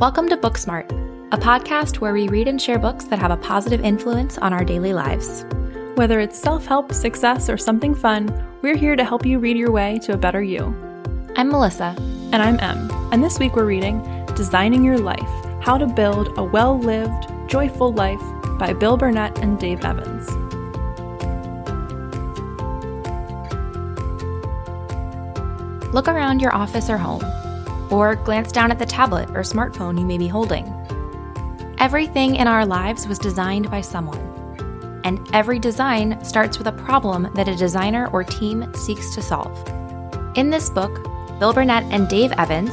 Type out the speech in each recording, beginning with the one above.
Welcome to Booksmart, a podcast where we read and share books that have a positive influence on our daily lives. Whether it's self help, success, or something fun, we're here to help you read your way to a better you. I'm Melissa. And I'm Em. And this week we're reading Designing Your Life How to Build a Well Lived, Joyful Life by Bill Burnett and Dave Evans. Look around your office or home, or glance down at the tablet or smartphone you may be holding. Everything in our lives was designed by someone, and every design starts with a problem that a designer or team seeks to solve. In this book, Bill Burnett and Dave Evans,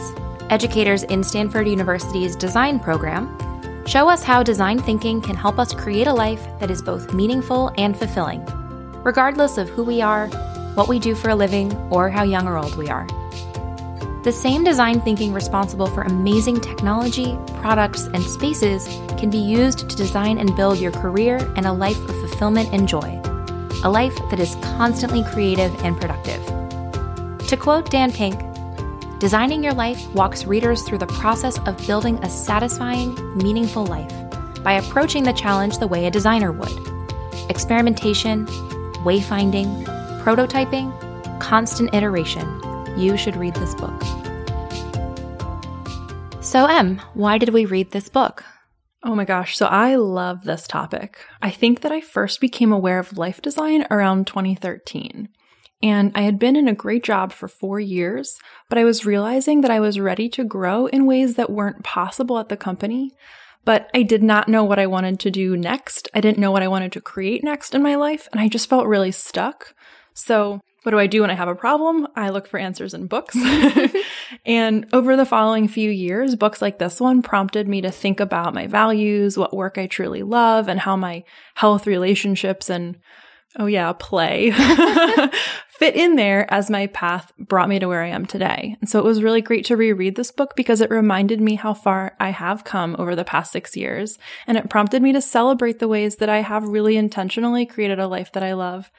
educators in Stanford University's design program, show us how design thinking can help us create a life that is both meaningful and fulfilling, regardless of who we are what we do for a living, or how young or old we are. The same design thinking responsible for amazing technology, products, and spaces can be used to design and build your career and a life of fulfillment and joy. A life that is constantly creative and productive. To quote Dan Pink, designing your life walks readers through the process of building a satisfying, meaningful life by approaching the challenge the way a designer would experimentation, wayfinding, prototyping, constant iteration, you should read this book. So, Em, why did we read this book? Oh my gosh, so I love this topic. I think that I first became aware of life design around 2013. And I had been in a great job for four years, but I was realizing that I was ready to grow in ways that weren't possible at the company. But I did not know what I wanted to do next. I didn't know what I wanted to create next in my life, and I just felt really stuck. So, what do I do when I have a problem? I look for answers in books. and over the following few years, books like this one prompted me to think about my values, what work I truly love, and how my health, relationships, and oh yeah, play fit in there as my path brought me to where I am today. And so it was really great to reread this book because it reminded me how far I have come over the past six years. And it prompted me to celebrate the ways that I have really intentionally created a life that I love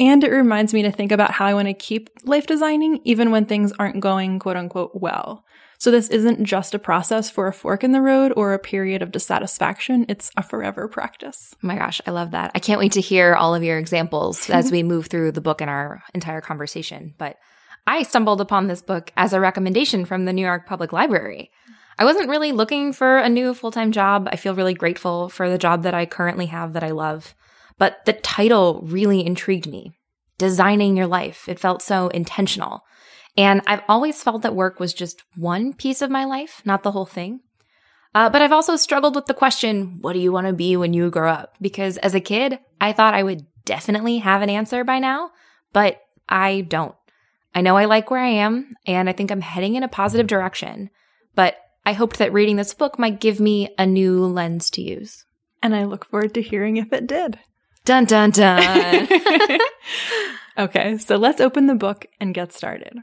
and it reminds me to think about how I want to keep life designing even when things aren't going quote unquote well. So this isn't just a process for a fork in the road or a period of dissatisfaction. It's a forever practice. Oh my gosh, I love that. I can't wait to hear all of your examples as we move through the book and our entire conversation. But I stumbled upon this book as a recommendation from the New York Public Library. I wasn't really looking for a new full time job. I feel really grateful for the job that I currently have that I love. But the title really intrigued me. Designing your life. It felt so intentional. And I've always felt that work was just one piece of my life, not the whole thing. Uh, but I've also struggled with the question, what do you want to be when you grow up? Because as a kid, I thought I would definitely have an answer by now, but I don't. I know I like where I am, and I think I'm heading in a positive direction, but I hoped that reading this book might give me a new lens to use. And I look forward to hearing if it did. Dun dun dun. okay, so let's open the book and get started.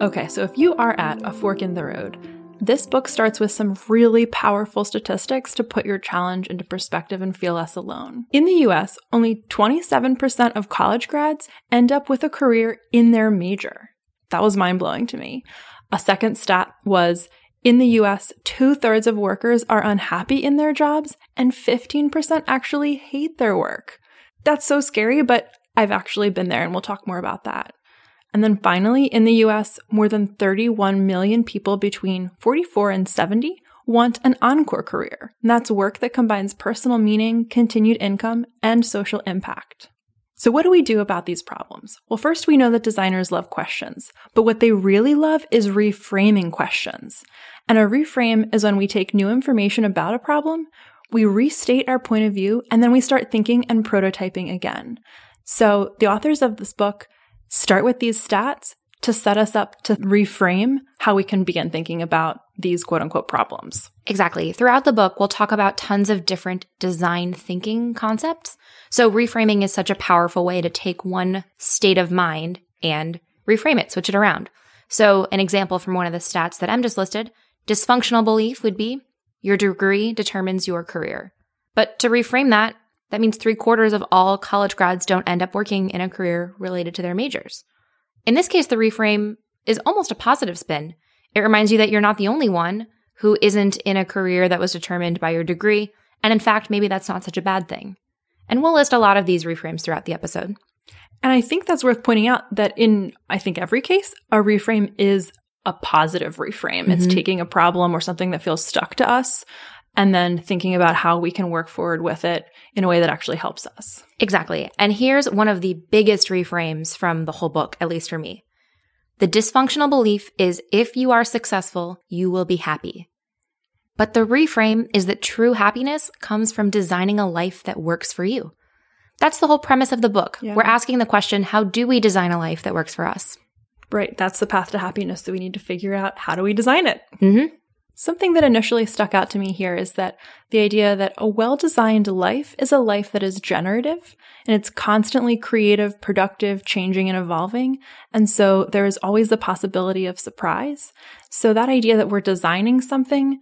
Okay, so if you are at a fork in the road, this book starts with some really powerful statistics to put your challenge into perspective and feel less alone. In the US, only 27% of college grads end up with a career in their major. That was mind blowing to me. A second stat was in the US, two thirds of workers are unhappy in their jobs, and 15% actually hate their work. That's so scary, but I've actually been there, and we'll talk more about that. And then finally, in the US, more than 31 million people between 44 and 70 want an encore career. And that's work that combines personal meaning, continued income, and social impact. So, what do we do about these problems? Well, first, we know that designers love questions, but what they really love is reframing questions. And a reframe is when we take new information about a problem, we restate our point of view, and then we start thinking and prototyping again. So, the authors of this book start with these stats to set us up to reframe how we can begin thinking about these quote unquote problems. Exactly. Throughout the book, we'll talk about tons of different design thinking concepts. So reframing is such a powerful way to take one state of mind and reframe it, switch it around. So an example from one of the stats that Em just listed, dysfunctional belief would be your degree determines your career. But to reframe that, That means three quarters of all college grads don't end up working in a career related to their majors. In this case, the reframe is almost a positive spin. It reminds you that you're not the only one who isn't in a career that was determined by your degree. And in fact, maybe that's not such a bad thing. And we'll list a lot of these reframes throughout the episode. And I think that's worth pointing out that in, I think, every case, a reframe is a positive reframe. Mm-hmm. It's taking a problem or something that feels stuck to us and then thinking about how we can work forward with it in a way that actually helps us. Exactly. And here's one of the biggest reframes from the whole book, at least for me. The dysfunctional belief is if you are successful, you will be happy. But the reframe is that true happiness comes from designing a life that works for you. That's the whole premise of the book. Yeah. We're asking the question how do we design a life that works for us? Right. That's the path to happiness. So we need to figure out how do we design it? Mm-hmm. Something that initially stuck out to me here is that the idea that a well designed life is a life that is generative and it's constantly creative, productive, changing, and evolving. And so there is always the possibility of surprise. So that idea that we're designing something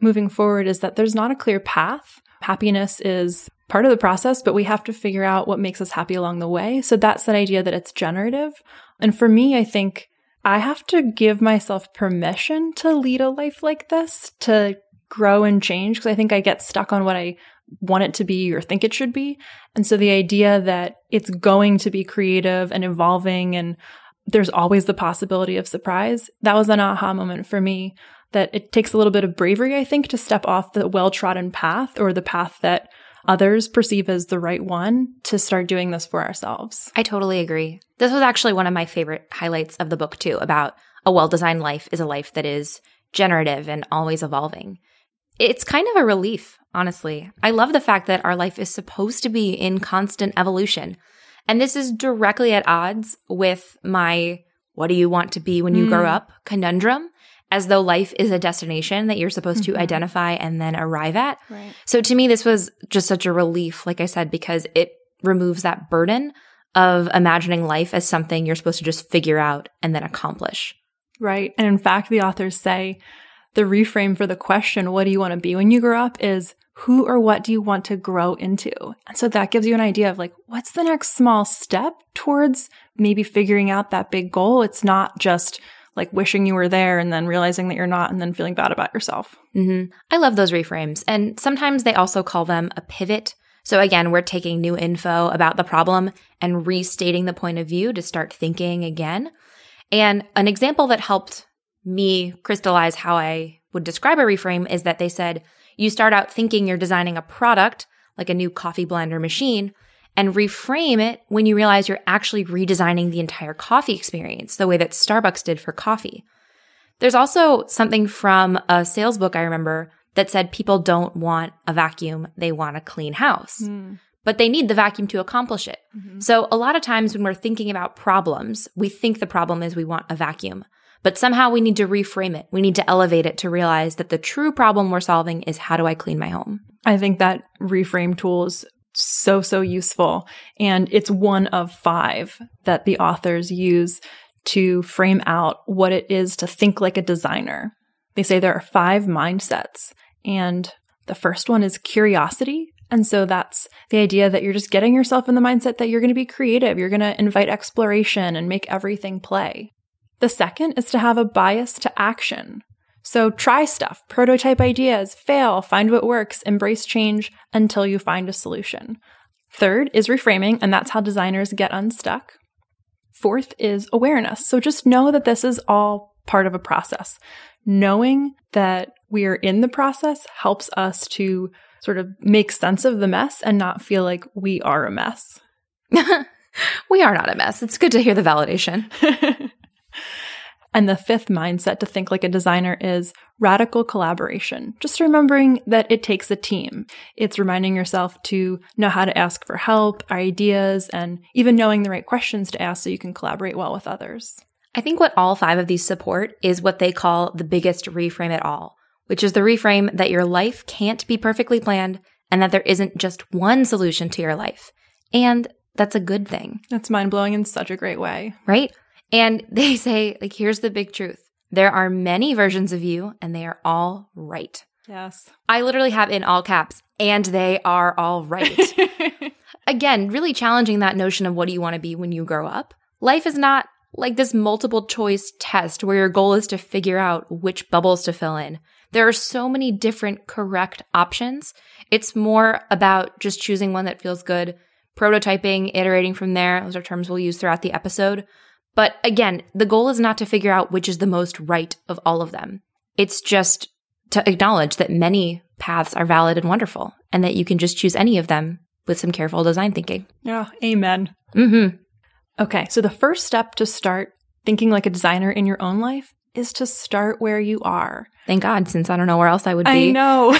moving forward is that there's not a clear path. Happiness is part of the process, but we have to figure out what makes us happy along the way. So that's that idea that it's generative. And for me, I think I have to give myself permission to lead a life like this, to grow and change, because I think I get stuck on what I want it to be or think it should be. And so the idea that it's going to be creative and evolving and there's always the possibility of surprise, that was an aha moment for me that it takes a little bit of bravery, I think, to step off the well trodden path or the path that others perceive as the right one to start doing this for ourselves. I totally agree. This was actually one of my favorite highlights of the book, too, about a well designed life is a life that is generative and always evolving. It's kind of a relief, honestly. I love the fact that our life is supposed to be in constant evolution. And this is directly at odds with my what do you want to be when you mm. grow up conundrum as though life is a destination that you're supposed mm-hmm. to identify and then arrive at. Right. So to me, this was just such a relief, like I said, because it removes that burden of imagining life as something you're supposed to just figure out and then accomplish. Right. And in fact, the authors say the reframe for the question, what do you want to be when you grow up is who or what do you want to grow into? And so that gives you an idea of like, what's the next small step towards maybe figuring out that big goal? It's not just like wishing you were there and then realizing that you're not and then feeling bad about yourself. Mm-hmm. I love those reframes. And sometimes they also call them a pivot. So again, we're taking new info about the problem and restating the point of view to start thinking again. And an example that helped me crystallize how I would describe a reframe is that they said you start out thinking you're designing a product like a new coffee blender machine and reframe it when you realize you're actually redesigning the entire coffee experience the way that Starbucks did for coffee. There's also something from a sales book I remember that said people don't want a vacuum, they want a clean house. Mm. But they need the vacuum to accomplish it. Mm-hmm. So, a lot of times when we're thinking about problems, we think the problem is we want a vacuum. But somehow we need to reframe it. We need to elevate it to realize that the true problem we're solving is how do I clean my home? I think that reframe tool is so, so useful. And it's one of five that the authors use to frame out what it is to think like a designer. They say there are five mindsets. And the first one is curiosity. And so that's the idea that you're just getting yourself in the mindset that you're going to be creative. You're going to invite exploration and make everything play. The second is to have a bias to action. So try stuff, prototype ideas, fail, find what works, embrace change until you find a solution. Third is reframing, and that's how designers get unstuck. Fourth is awareness. So just know that this is all part of a process. Knowing that we are in the process helps us to sort of make sense of the mess and not feel like we are a mess. we are not a mess. It's good to hear the validation. And the fifth mindset to think like a designer is radical collaboration. Just remembering that it takes a team. It's reminding yourself to know how to ask for help, ideas, and even knowing the right questions to ask so you can collaborate well with others. I think what all five of these support is what they call the biggest reframe at all, which is the reframe that your life can't be perfectly planned and that there isn't just one solution to your life. And that's a good thing. That's mind blowing in such a great way. Right? And they say, like, here's the big truth there are many versions of you, and they are all right. Yes. I literally have in all caps, and they are all right. Again, really challenging that notion of what do you want to be when you grow up. Life is not like this multiple choice test where your goal is to figure out which bubbles to fill in. There are so many different correct options. It's more about just choosing one that feels good, prototyping, iterating from there. Those are terms we'll use throughout the episode. But again, the goal is not to figure out which is the most right of all of them. It's just to acknowledge that many paths are valid and wonderful and that you can just choose any of them with some careful design thinking. Yeah, amen. Mm-hmm. Okay, so the first step to start thinking like a designer in your own life is to start where you are. Thank God, since I don't know where else I would be. I know.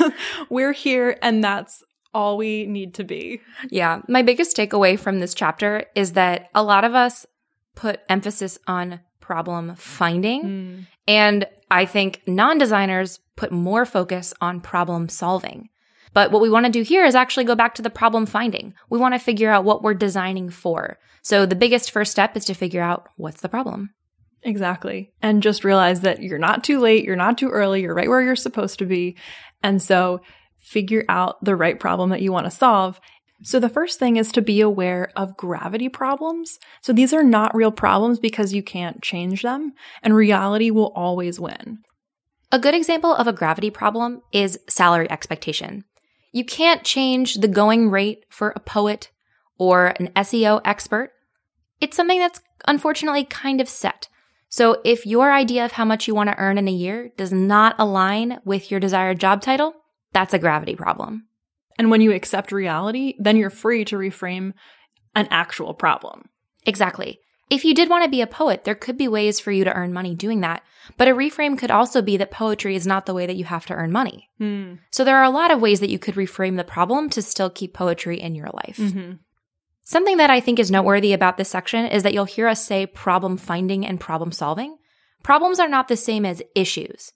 We're here, and that's all we need to be. Yeah. My biggest takeaway from this chapter is that a lot of us put emphasis on problem finding. Mm. And I think non designers put more focus on problem solving. But what we want to do here is actually go back to the problem finding. We want to figure out what we're designing for. So the biggest first step is to figure out what's the problem. Exactly. And just realize that you're not too late, you're not too early, you're right where you're supposed to be. And so figure out the right problem that you want to solve. So the first thing is to be aware of gravity problems. So these are not real problems because you can't change them, and reality will always win. A good example of a gravity problem is salary expectation. You can't change the going rate for a poet or an SEO expert. It's something that's unfortunately kind of set. So if your idea of how much you want to earn in a year does not align with your desired job title, that's a gravity problem. And when you accept reality, then you're free to reframe an actual problem. Exactly. If you did want to be a poet, there could be ways for you to earn money doing that. But a reframe could also be that poetry is not the way that you have to earn money. Mm. So there are a lot of ways that you could reframe the problem to still keep poetry in your life. Mm-hmm. Something that I think is noteworthy about this section is that you'll hear us say problem finding and problem solving. Problems are not the same as issues.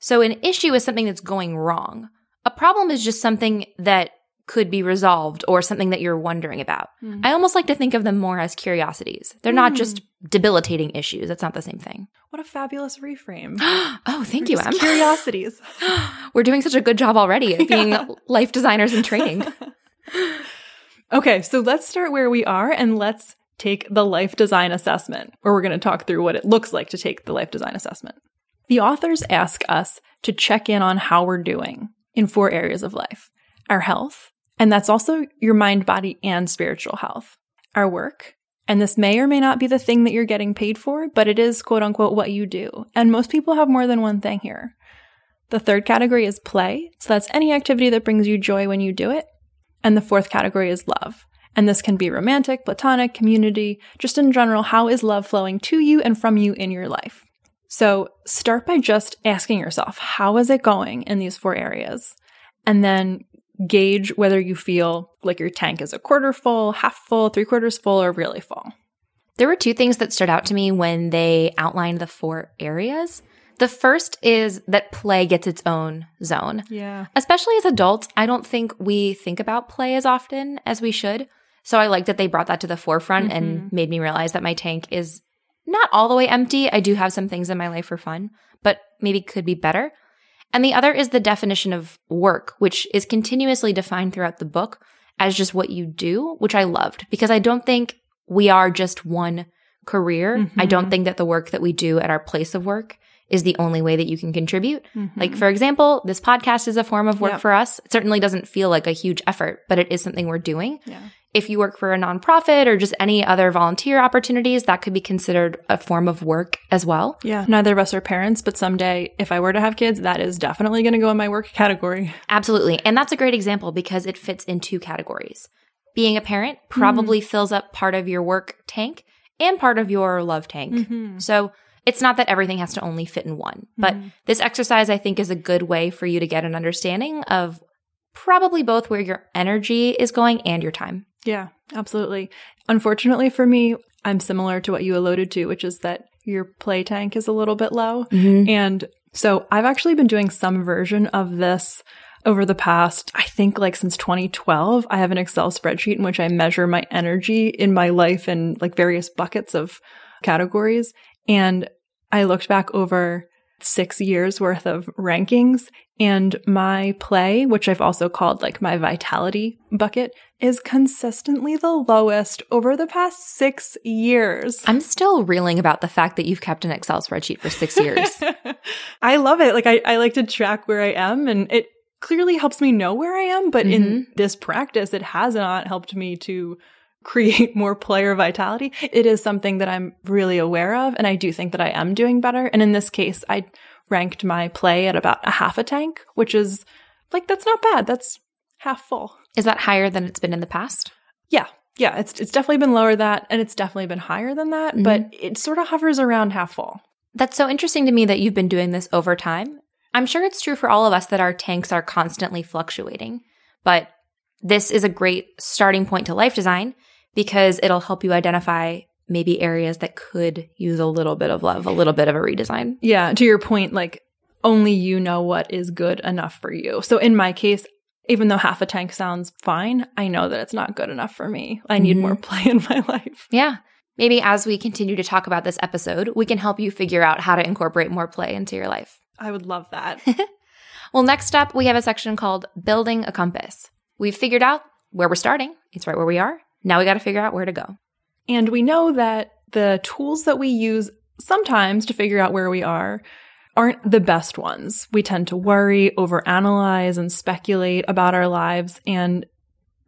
So an issue is something that's going wrong. A problem is just something that could be resolved or something that you're wondering about. Mm. I almost like to think of them more as curiosities. They're not Mm. just debilitating issues. That's not the same thing. What a fabulous reframe. oh, thank We're you, Em. Curiosities. We're doing such a good job already of being Yeah. life designers in training. okay, so let's start where we are and let's take the life design assessment, where we're going to talk through what it looks like to take the life design assessment. The authors ask us to check in on how we're doing in four areas of life our health, and that's also your mind, body, and spiritual health, our work. And this may or may not be the thing that you're getting paid for, but it is quote unquote what you do. And most people have more than one thing here. The third category is play. So that's any activity that brings you joy when you do it. And the fourth category is love. And this can be romantic, platonic, community, just in general, how is love flowing to you and from you in your life? So start by just asking yourself, how is it going in these four areas? And then gauge whether you feel like your tank is a quarter full, half full, three quarters full, or really full. There were two things that stood out to me when they outlined the four areas. The first is that play gets its own zone. Yeah. Especially as adults, I don't think we think about play as often as we should. So I like that they brought that to the forefront and mm-hmm. made me realize that my tank is not all the way empty. I do have some things in my life for fun, but maybe could be better. And the other is the definition of work, which is continuously defined throughout the book as just what you do, which I loved because I don't think we are just one career. I don't mm-hmm. think that the work that we do at our place of work is the only way that you can contribute. Mm-hmm. Like, for example, this podcast is a form of work Yep. for us. It certainly doesn't feel like a huge effort, but it is something we're doing. Yeah. If you work for a nonprofit or just any other volunteer opportunities, that could be considered a form of work as well. Yeah. Neither of us are parents, but someday if I were to have kids, that is definitely going to go in my work category. Absolutely. And that's a great example because it fits in two categories. Being a parent probably fills up part of your work tank and part of your love tank. Mm-hmm. So it's not that everything has to only fit in one, but this exercise I think is a good way for you to get an understanding of probably both where your energy is going and your time. Yeah, absolutely. Unfortunately for me, I'm similar to what you alluded to, which is that your play tank is a little bit low. Mm-hmm. And so I've actually been doing some version of this over the past, I think like since 2012. I have an Excel spreadsheet in which I measure my energy in my life in like various buckets of categories. And I looked back over six years worth of rankings and my play, which I've also called like my vitality bucket, is consistently the lowest over the past six years. I'm still reeling about the fact that you've kept an Excel spreadsheet for six years. I love it. Like I, I like to track where I am and it clearly helps me know where I am, but mm-hmm. in this practice, it has not helped me to create more player vitality. It is something that I'm really aware of. And I do think that I am doing better. And in this case, I ranked my play at about a half a tank, which is like, that's not bad. That's half full. Is that higher than it's been in the past? Yeah. Yeah. It's, it's definitely been lower that and it's definitely been higher than that, mm-hmm. but it sort of hovers around half full. That's so interesting to me that you've been doing this over time. I'm sure it's true for all of us that our tanks are constantly fluctuating, but this is a great starting point to life design because it'll help you identify maybe areas that could use a little bit of love, a little bit of a redesign. Yeah, to your point, like only you know what is good enough for you. So in my case, even though half a tank sounds fine, I know that it's not good enough for me. I need mm-hmm. more play in my life. Yeah. Maybe as we continue to talk about this episode, we can help you figure out how to incorporate more play into your life. I would love that. well, next up, we have a section called Building a Compass. We've figured out where we're starting. It's right where we are. Now we got to figure out where to go. And we know that the tools that we use sometimes to figure out where we are aren't the best ones. We tend to worry, overanalyze, and speculate about our lives. And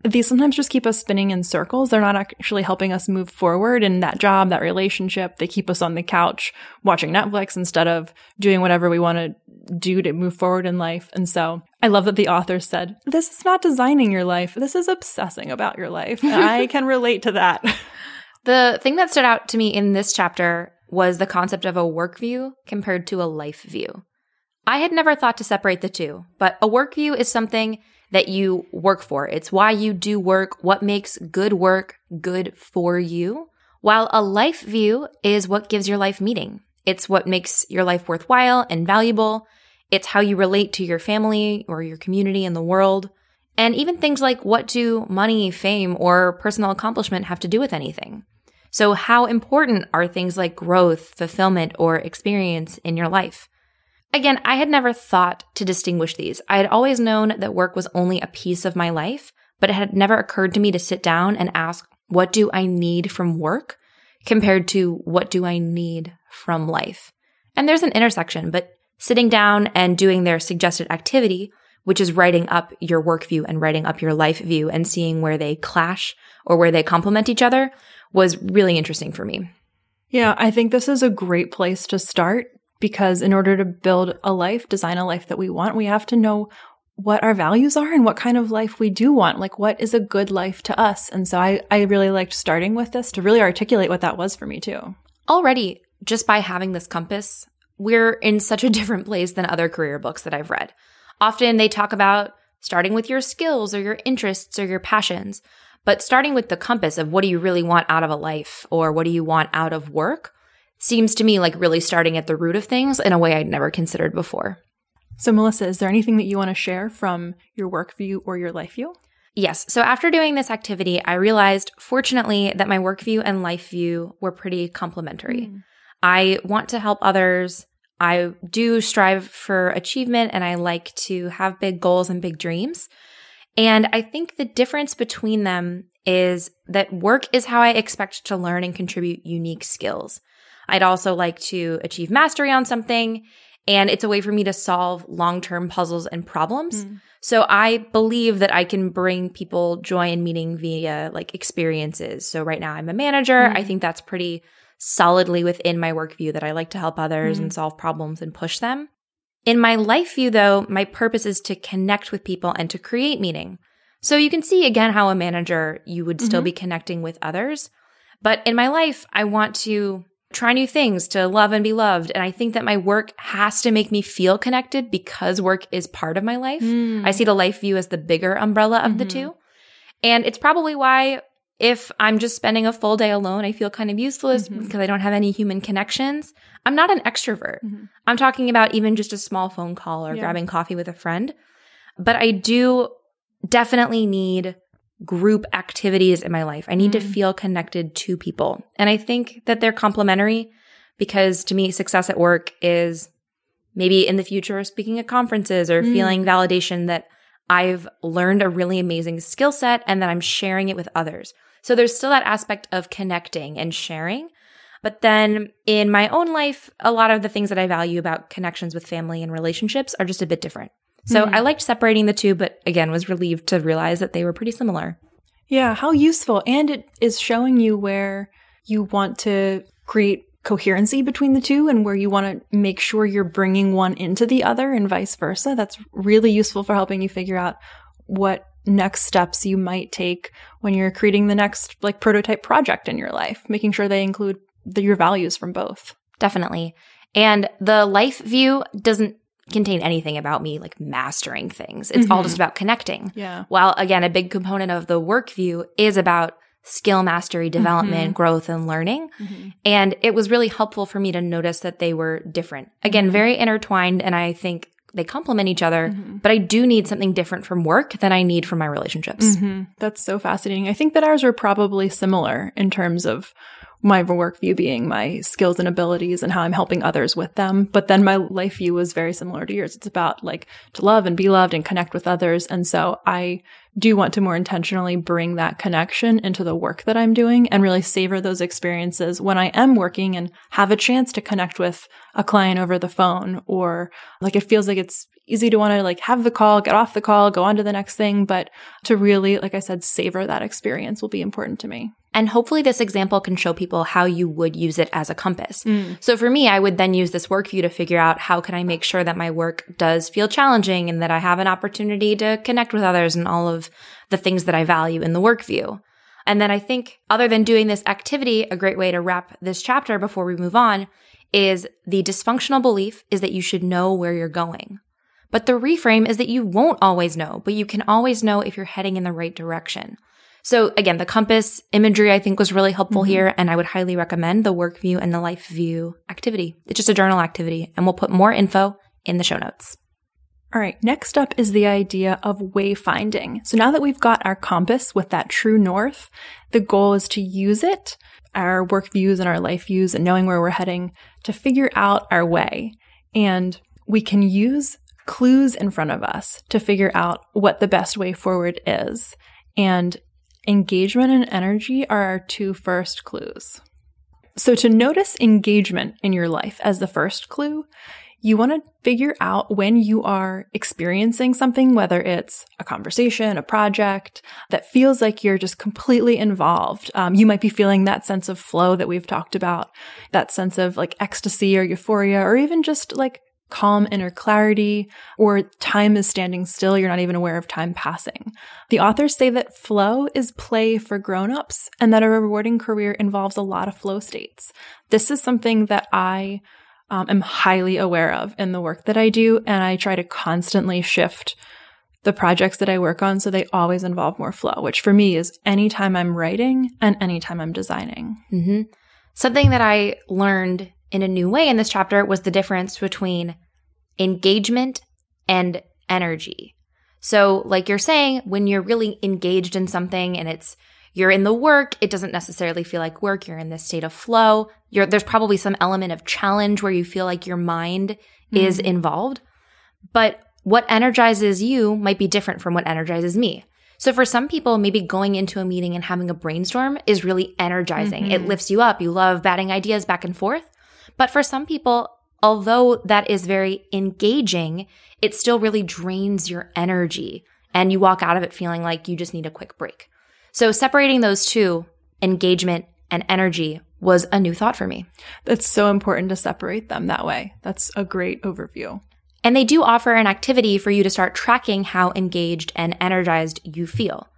these sometimes just keep us spinning in circles. They're not actually helping us move forward in that job, that relationship. They keep us on the couch watching Netflix instead of doing whatever we want to do to move forward in life. And so I love that the author said, This is not designing your life. This is obsessing about your life. And I can relate to that. The thing that stood out to me in this chapter was the concept of a work view compared to a life view. I had never thought to separate the two, but a work view is something that you work for. It's why you do work, what makes good work good for you. While a life view is what gives your life meaning. It's what makes your life worthwhile and valuable. It's how you relate to your family or your community and the world. And even things like what do money, fame, or personal accomplishment have to do with anything? So, how important are things like growth, fulfillment, or experience in your life? Again, I had never thought to distinguish these. I had always known that work was only a piece of my life, but it had never occurred to me to sit down and ask, what do I need from work compared to what do I need from life? And there's an intersection, but sitting down and doing their suggested activity, which is writing up your work view and writing up your life view and seeing where they clash or where they complement each other was really interesting for me. Yeah, I think this is a great place to start because in order to build a life, design a life that we want, we have to know what our values are and what kind of life we do want. Like, what is a good life to us? And so I, I really liked starting with this to really articulate what that was for me too. Already, just by having this compass, we're in such a different place than other career books that I've read. Often they talk about starting with your skills or your interests or your passions, but starting with the compass of what do you really want out of a life or what do you want out of work seems to me like really starting at the root of things in a way I'd never considered before. So, Melissa, is there anything that you want to share from your work view or your life view? Yes. So, after doing this activity, I realized, fortunately, that my work view and life view were pretty complementary. Mm. I want to help others. I do strive for achievement and I like to have big goals and big dreams. And I think the difference between them is that work is how I expect to learn and contribute unique skills. I'd also like to achieve mastery on something. And it's a way for me to solve long term puzzles and problems. Mm. So I believe that I can bring people joy and meaning via like experiences. So right now I'm a manager. Mm. I think that's pretty solidly within my work view that I like to help others mm. and solve problems and push them. In my life view, though, my purpose is to connect with people and to create meaning. So you can see again how a manager, you would still mm-hmm. be connecting with others. But in my life, I want to try new things, to love and be loved. And I think that my work has to make me feel connected because work is part of my life. Mm. I see the life view as the bigger umbrella of mm-hmm. the two. And it's probably why if I'm just spending a full day alone, I feel kind of useless mm-hmm. because I don't have any human connections. I'm not an extrovert. Mm-hmm. I'm talking about even just a small phone call or yeah. grabbing coffee with a friend. But I do definitely need group activities in my life. I need mm. to feel connected to people. And I think that they're complementary because to me, success at work is maybe in the future speaking at conferences or Mm. feeling validation that I've learned a really amazing skill set and that I'm sharing it with others. So there's still that aspect of connecting and sharing. But then in my own life, a lot of the things that I value about connections with family and relationships are just a bit different. So Mhm. I liked separating the two, but again, was relieved to realize that they were pretty similar. Yeah, how useful. And it is showing you where you want to create coherency between the two and where you want to make sure you're bringing one into the other and vice versa. That's really useful for helping you figure out what next steps you might take when you're creating the next like prototype project in your life, making sure they include the, your values from both. Definitely. And the life view doesn't contain anything about me like mastering things. It's all Mhm. just about connecting. Yeah. While again, a big component of the work view is about skill mastery, development, Mhm. growth, and learning. And it was really helpful for me to notice that they were different. Again, Mhm. very intertwined. And I think they complement each other, Mhm. but I do need something different from work than I need from my relationships. hmm That's so fascinating. I think that ours are probably similar in terms of my work view being my skills and abilities and how I'm helping others with them. But then my life view was very similar to yours. It's about like to love and be loved and connect with others. And so I do want to more intentionally bring that connection into the work that I'm doing and really savor those experiences when I am working and have a chance to connect with a client over the phone or like it feels like it's easy to want to like have the call, get off the call, go on to the next thing. But to really, like I said, savor that experience will be important to me. And hopefully, this example can show people how you would use it as a compass. Mm. So for me, I would then use this work view to figure out how can I make sure that my work does feel challenging and that I have an opportunity to connect with others and all of the things that I value in the work view. And then I think other than doing this activity, a great way to wrap this chapter before we move on is the dysfunctional belief is that you should know where you're going. But the reframe is that you won't always know, but you can always know if you're heading in the right direction. So again, the compass imagery I think was really helpful Mhm. here, and I would highly recommend the work view and the life view activity. It's just a journal activity, and we'll put more info in the show notes. All right, next up is the idea of wayfinding. So now that we've got our compass with that true north, the goal is to use it, our work views and our life views, and knowing where we're heading to figure out our way. And we can use clues in front of us to figure out what the best way forward is. And engagement and energy are our two first clues. So to notice engagement in your life as the first clue, you want to figure out when you are experiencing something, whether it's a conversation, a project that feels like you're just completely involved. Um, you might be feeling that sense of flow that we've talked about, that sense of like ecstasy or euphoria, or even just like calm inner clarity, or time is standing still. You're not even aware of time passing. The authors say that flow is play for grown-ups and that a rewarding career involves a lot of flow states. This is something that I um, am highly aware of in the work that I do, and I try to constantly shift the projects that I work on so they always involve more flow, which for me is anytime I'm writing and anytime I'm designing. hmm Something that I learned in a new way in this chapter was the difference between engagement and energy. So, like you're saying, when you're really engaged in something and it's you're in the work, it doesn't necessarily feel like work. You're in this state of flow. You're, there's probably some element of challenge where you feel like your mind is Mhm. involved. But what energizes you might be different from what energizes me. So for some people, maybe going into a meeting and having a brainstorm is really energizing. It Mhm. lifts you up. You love batting ideas back and forth. But for some people, although that is very engaging, it still really drains your energy and you walk out of it feeling like you just need a quick break. So separating those two, engagement and energy, was a new thought for me. That's so important to separate them that way. That's a great overview. And they do offer an activity for you to start tracking how engaged and energized you feel.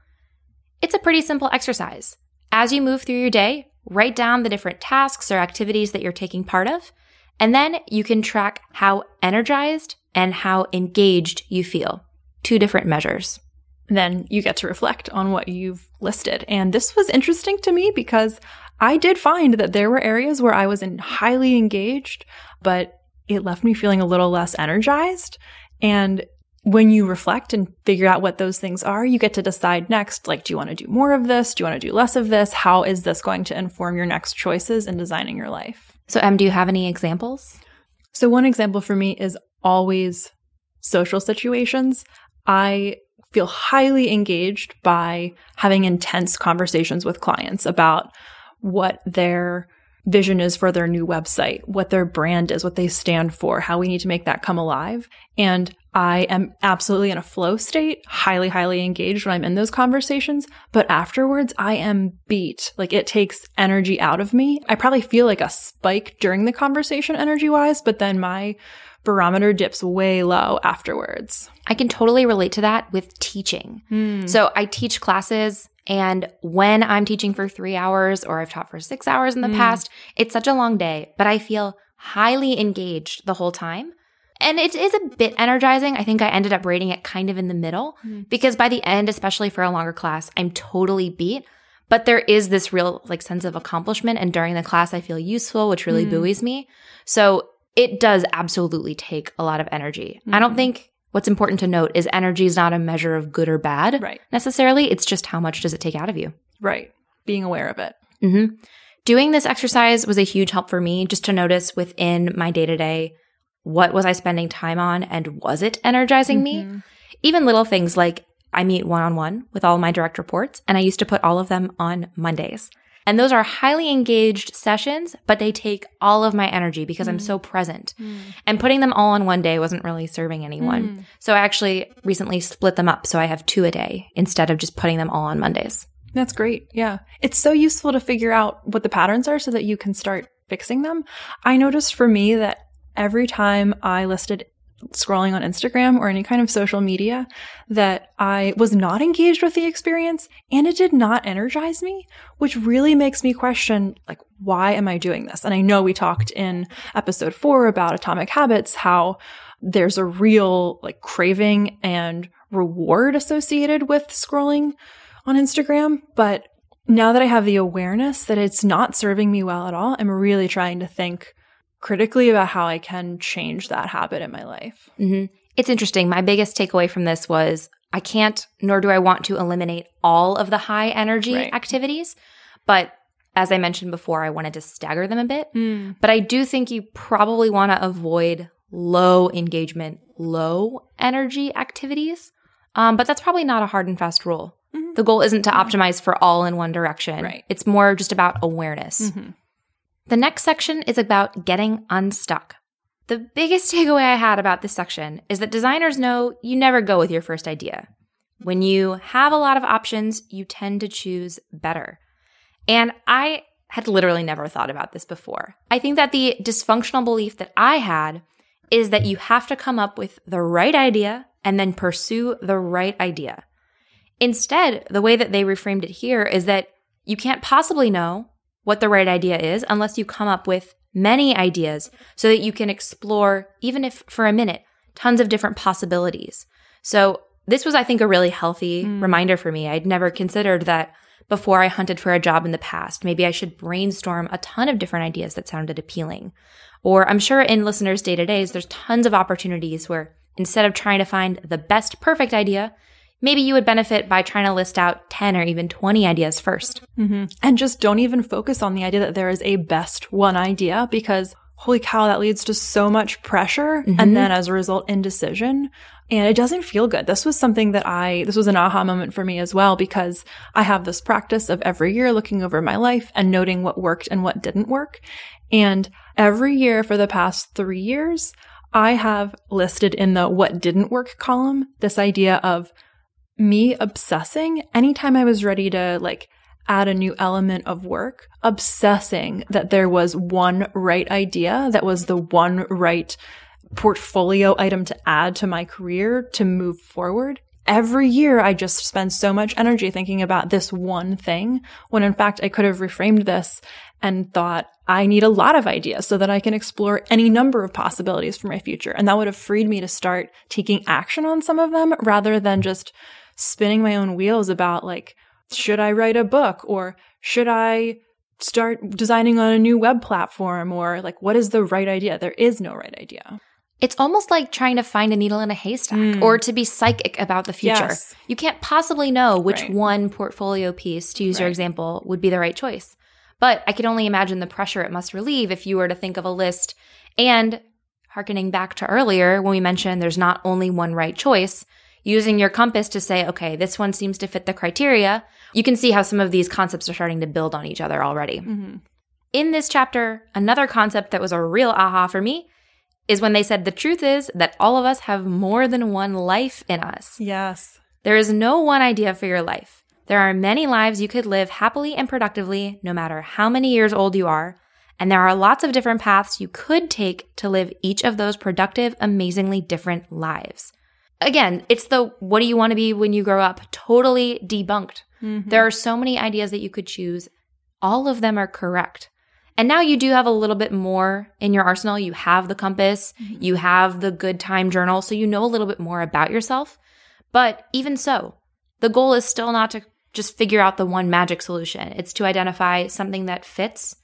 It's a pretty simple exercise. As you move through your day, write down the different tasks or activities that you're taking part of, and then you can track how energized and how engaged you feel. Two different measures. then you get to reflect on what you've listed. And this was interesting to me because I did find that there were areas where I was in highly engaged, but it left me feeling a little less energized. And when you reflect and figure out what those things are, you get to decide next, like, do you want to do more of this? Do you want to do less of this? How is this going to inform your next choices in designing your life? So, Em, do you have any examples? So one example for me is always social situations, I feel highly engaged by having intense conversations with clients about what their vision is for their new website, what their brand is, what they stand for, how we need to make that come alive. And I am absolutely in a flow state, highly, highly engaged when I'm in those conversations. But afterwards, I am beat. Like it takes energy out of me. I probably feel like a spike during the conversation energy wise, but then my barometer dips way low afterwards. I can totally relate to that with teaching. Mm. So I teach classes and when I'm teaching for three hours or I've taught for six hours in the Mm. past, it's such a long day, but I feel highly engaged the whole time. And it is a bit energizing. I think I ended up rating it kind of in the middle Mm. because by the end, especially for a longer class, I'm totally beat. But there is this real like sense of accomplishment. And during the class, I feel useful, which really Mm. buoys me. So it does absolutely take a lot of energy. I don't Mhm. think what's important to note is energy is not a measure of good or bad Right. necessarily. It's just how much does it take out of you. Right. Being aware of it. hmm Doing this exercise was a huge help for me just to notice within my day to day what was I spending time on and was it energizing me? Mhm. Even little things like I meet one on one with all my direct reports, and I used to put all of them on Mondays. And those are highly engaged sessions, but they take all of my energy because I'm so present. And putting them all on one day wasn't really serving anyone. Mm. So I actually recently split them up. So I have two a day instead of just putting them all on Mondays. That's great. Yeah. It's so useful to figure out what the patterns are so that you can start fixing them. I noticed for me that every time I listed scrolling on Instagram or any kind of social media that I was not engaged with the experience and it did not energize me, which really makes me question like why am I doing this? And I know we talked in episode 4 about atomic habits how there's a real like craving and reward associated with scrolling on Instagram, but now that I have the awareness that it's not serving me well at all, I'm really trying to think critically about how I can change that habit in my life. hmm It's interesting. My biggest takeaway from this was I can't, nor do I want to eliminate all of the high energy Right. activities. But as I mentioned before, I wanted to stagger them a bit. Mm. But I do think you probably want to avoid low engagement, low energy activities. Um, but that's probably not a hard and fast rule. Mhm. The goal isn't to optimize for all in one direction. Right. It's more just about awareness. Mhm. The next section is about getting unstuck. The biggest takeaway I had about this section is that designers know you never go with your first idea. When you have a lot of options, you tend to choose better. And I had literally never thought about this before. I think that the dysfunctional belief that I had is that you have to come up with the right idea and then pursue the right idea. Instead, the way that they reframed it here is that you can't possibly know what the right idea is unless you come up with many ideas so that you can explore, even if for a minute, tons of different possibilities. So, this was, I think, a really healthy Mm. reminder for me. I'd never considered that before I hunted for a job in the past. Maybe I should brainstorm a ton of different ideas that sounded appealing. Or I'm sure in listeners' day to days, there's tons of opportunities where instead of trying to find the best perfect idea, maybe you would benefit by trying to list out 10 or even 20 ideas first. hmm And just don't even focus on the idea that there is a best one idea because holy cow, that leads to so much pressure Mhm. and then as a result, indecision. And it doesn't feel good. This was something that I, this was an aha moment for me as well because I have this practice of every year looking over my life and noting what worked and what didn't work. And every year for the past three years, I have listed in the what didn't work column this idea of me obsessing anytime I was ready to like add a new element of work, obsessing that there was one right idea, that was the one right portfolio item to add to my career to move forward. Every year, I just spend so much energy thinking about this one thing when in fact I could have reframed this and thought I need a lot of ideas so that I can explore any number of possibilities for my future. And that would have freed me to start taking action on some of them rather than just spinning my own wheels about like, should I write a book or should I start designing on a new web platform or like, what is the right idea? There is no right idea. It's almost like trying to find a needle in a haystack Mm. or to be psychic about the future. Yes. You can't possibly know which Right. one portfolio piece, to use your example, would be the right choice. But I can only imagine the pressure it must relieve if you were to think of a list and harkening back to earlier when we mentioned there's not only one right choice, using your compass to say, okay, this one seems to fit the criteria, you can see how some of these concepts are starting to build on each other already. Mm-hmm. In this chapter, another concept that was a real aha for me is when they said the truth is that all of us have more than one life in us. Yes. There is no one idea for your life. There are many lives you could live happily and productively, no matter how many years old you are. And there are lots of different paths you could take to live each of those productive, amazingly different lives. Again, it's the what do you want to be when you grow up totally debunked. Mm-hmm. There are so many ideas that you could choose. All of them are correct. And now you do have a little bit more in your arsenal. You have the compass, mm-hmm. you have the good time journal, so you know a little bit more about yourself. But even so, the goal is still not to just figure out the one magic solution. It's to identify something that fits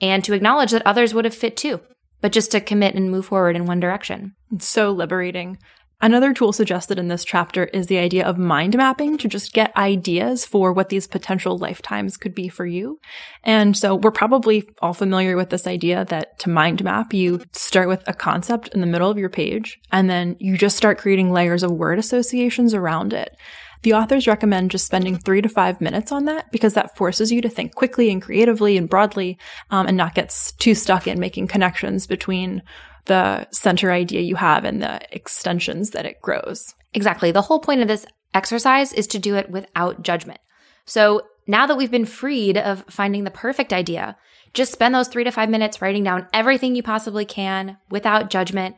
and to acknowledge that others would have fit too, but just to commit and move forward in one direction. It's so liberating. Another tool suggested in this chapter is the idea of mind mapping to just get ideas for what these potential lifetimes could be for you. And so we're probably all familiar with this idea that to mind map, you start with a concept in the middle of your page and then you just start creating layers of word associations around it. The authors recommend just spending three to five minutes on that because that forces you to think quickly and creatively and broadly um, and not get too stuck in making connections between the center idea you have and the extensions that it grows. Exactly. The whole point of this exercise is to do it without judgment. So now that we've been freed of finding the perfect idea, just spend those three to five minutes writing down everything you possibly can without judgment.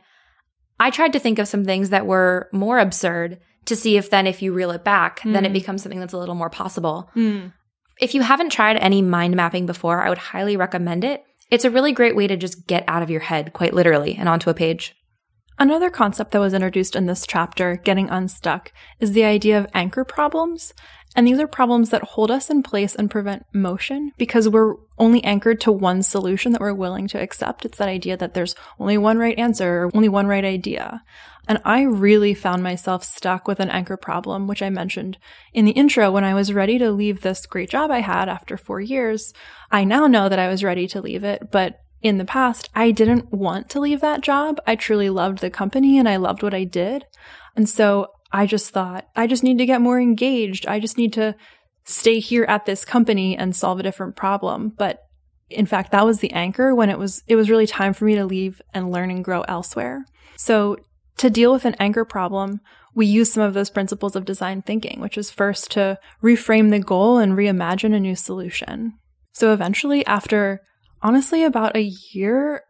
I tried to think of some things that were more absurd to see if then if you reel it back, mm. then it hmm. becomes something that's a little more possible. Mm. If you haven't tried any mind mapping before, I would highly recommend it. It's a really great way to just get out of your head, quite literally, and onto a page. Another concept that was introduced in this chapter, Getting Unstuck, is the idea of anchor problems. And these are problems that hold us in place and prevent motion because we're only anchored to one solution that we're willing to accept. It's that idea that there's only one right answer or only one right idea. And I really found myself stuck with an anchor problem, which I mentioned in the intro when I was ready to leave this great job I had after four years. I now know that I was ready to leave it, but in the past, I didn't want to leave that job. I truly loved the company and I loved what I did. And so I just thought, I just need to get more engaged. I just need to stay here at this company and solve a different problem. But in fact, that was the anchor when it was, it was really time for me to leave and learn and grow elsewhere. So to deal with an anchor problem, we use some of those principles of design thinking, which is first to reframe the goal and reimagine a new solution. So eventually, after honestly about a year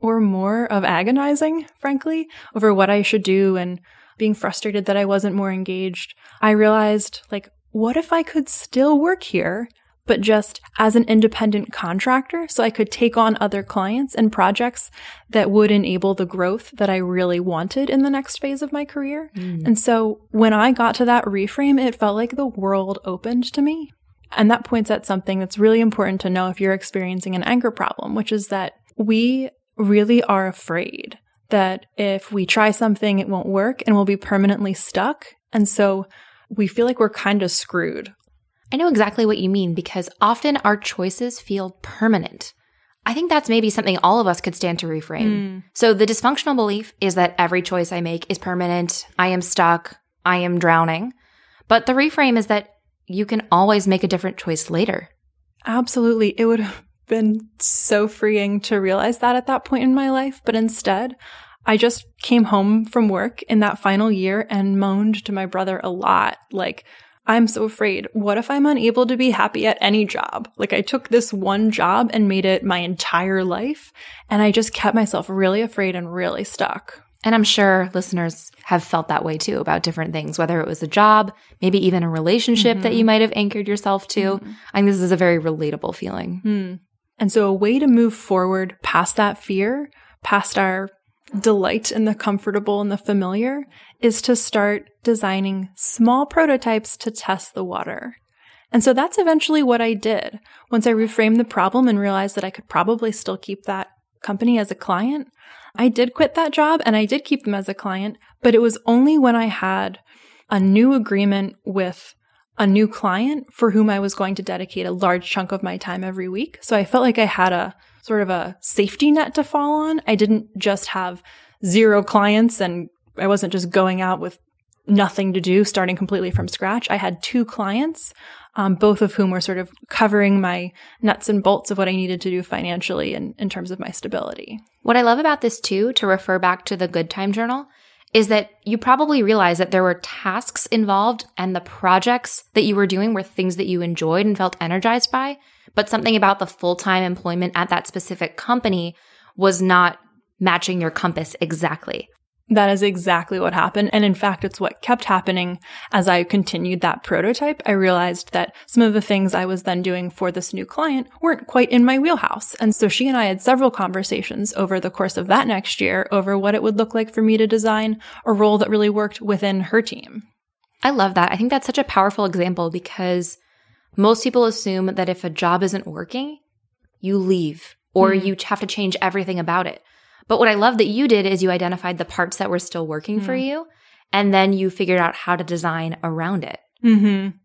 or more of agonizing, frankly, over what I should do and being frustrated that I wasn't more engaged, I realized, like, what if I could still work here but just as an independent contractor. So I could take on other clients and projects that would enable the growth that I really wanted in the next phase of my career. Mm. And so when I got to that reframe, it felt like the world opened to me. And that points at something that's really important to know if you're experiencing an anchor problem, which is that we really are afraid that if we try something, it won't work and we'll be permanently stuck. And so we feel like we're kind of screwed. I know exactly what you mean because often our choices feel permanent. I think that's maybe something all of us could stand to reframe. Mm. So the dysfunctional belief is that every choice I make is permanent. I am stuck. I am drowning. But the reframe is that you can always make a different choice later. Absolutely. It would have been so freeing to realize that at that point in my life. But instead, I just came home from work in that final year and moaned to my brother a lot. Like, I'm so afraid. What if I'm unable to be happy at any job? Like I took this one job and made it my entire life. And I just kept myself really afraid and really stuck. And I'm sure listeners have felt that way too about different things, whether it was a job, maybe even a relationship mm-hmm. that you might have anchored yourself to. Mm-hmm. I think this is a very relatable feeling. Mm. And so, a way to move forward past that fear, past our delight in the comfortable and the familiar is to start designing small prototypes to test the water. And so that's eventually what I did. Once I reframed the problem and realized that I could probably still keep that company as a client, I did quit that job and I did keep them as a client, but it was only when I had a new agreement with a new client for whom I was going to dedicate a large chunk of my time every week. So I felt like I had a sort of a safety net to fall on. I didn't just have zero clients and I wasn't just going out with nothing to do, starting completely from scratch. I had two clients, um, both of whom were sort of covering my nuts and bolts of what I needed to do financially and in terms of my stability. What I love about this too, to refer back to the good time journal, is that you probably realize that there were tasks involved and the projects that you were doing were things that you enjoyed and felt energized by, but something about the full time employment at that specific company was not matching your compass exactly. That is exactly what happened. And in fact, it's what kept happening as I continued that prototype. I realized that some of the things I was then doing for this new client weren't quite in my wheelhouse. And so she and I had several conversations over the course of that next year over what it would look like for me to design a role that really worked within her team. I love that. I think that's such a powerful example because most people assume that if a job isn't working, you leave or mm-hmm. you have to change everything about it. But what I love that you did is you identified the parts that were still working mm. for you and then you figured out how to design around it. Mm-hmm.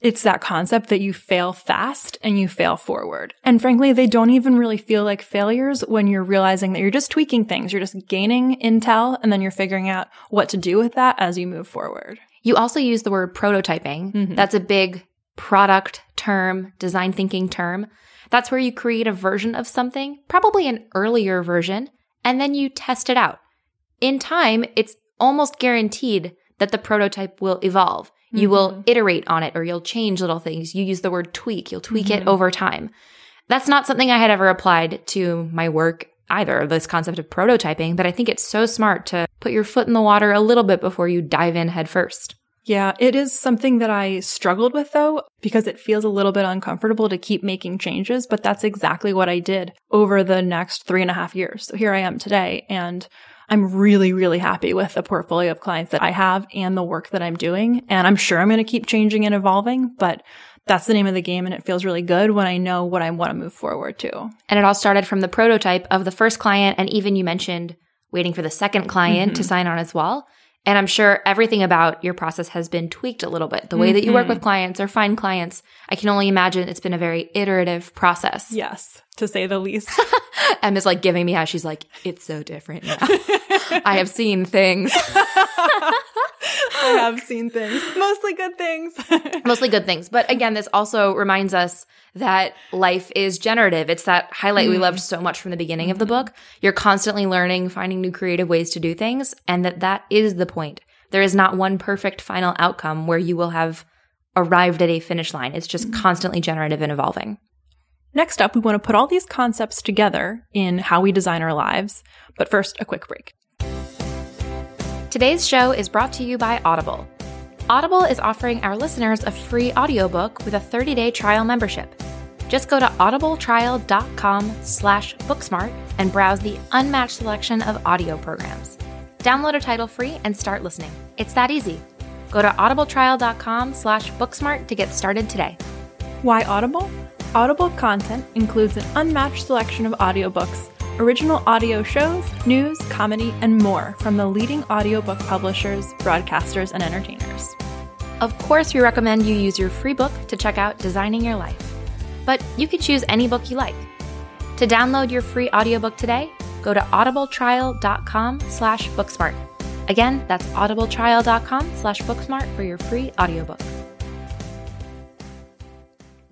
It's that concept that you fail fast and you fail forward. And frankly, they don't even really feel like failures when you're realizing that you're just tweaking things. You're just gaining intel and then you're figuring out what to do with that as you move forward. You also use the word prototyping. Mm-hmm. That's a big product term, design thinking term. That's where you create a version of something, probably an earlier version, and then you test it out. In time, it's almost guaranteed that the prototype will evolve. Mm-hmm. You will mm-hmm. iterate on it or you'll change little things. You use the word tweak, you'll tweak mm-hmm. it over time. That's not something I had ever applied to my work either, this concept of prototyping, but I think it's so smart to put your foot in the water a little bit before you dive in head first. Yeah, it is something that I struggled with though, because it feels a little bit uncomfortable to keep making changes, but that's exactly what I did over the next three and a half years. So here I am today and I'm really, really happy with the portfolio of clients that I have and the work that I'm doing. And I'm sure I'm going to keep changing and evolving, but that's the name of the game. And it feels really good when I know what I want to move forward to. And it all started from the prototype of the first client. And even you mentioned waiting for the second client mm-hmm. to sign on as well. And I'm sure everything about your process has been tweaked a little bit. The way mm-hmm. that you work mm-hmm. with clients or find clients, I can only imagine it's been a very iterative process. Yes, to say the least. Emma's like giving me how she's like, it's so different now. I have seen things. I have seen things, mostly good things. mostly good things. But again, this also reminds us that life is generative. It's that highlight mm. we loved so much from the beginning of the book. You're constantly learning, finding new creative ways to do things, and that that is the point. There is not one perfect final outcome where you will have arrived at a finish line. It's just mm-hmm. constantly generative and evolving. Next up, we want to put all these concepts together in how we design our lives. But first, a quick break. Today's show is brought to you by Audible. Audible is offering our listeners a free audiobook with a 30-day trial membership. Just go to audibletrial.com slash booksmart and browse the unmatched selection of audio programs. Download a title free and start listening. It's that easy. Go to audibletrial.com slash booksmart to get started today. Why Audible? Audible content includes an unmatched selection of audiobooks original audio shows, news, comedy, and more from the leading audiobook publishers, broadcasters, and entertainers. Of course, we recommend you use your free book to check out Designing Your Life. But you can choose any book you like. To download your free audiobook today, go to audibletrial.com slash booksmart. Again, that's audibletrial.com slash booksmart for your free audiobook.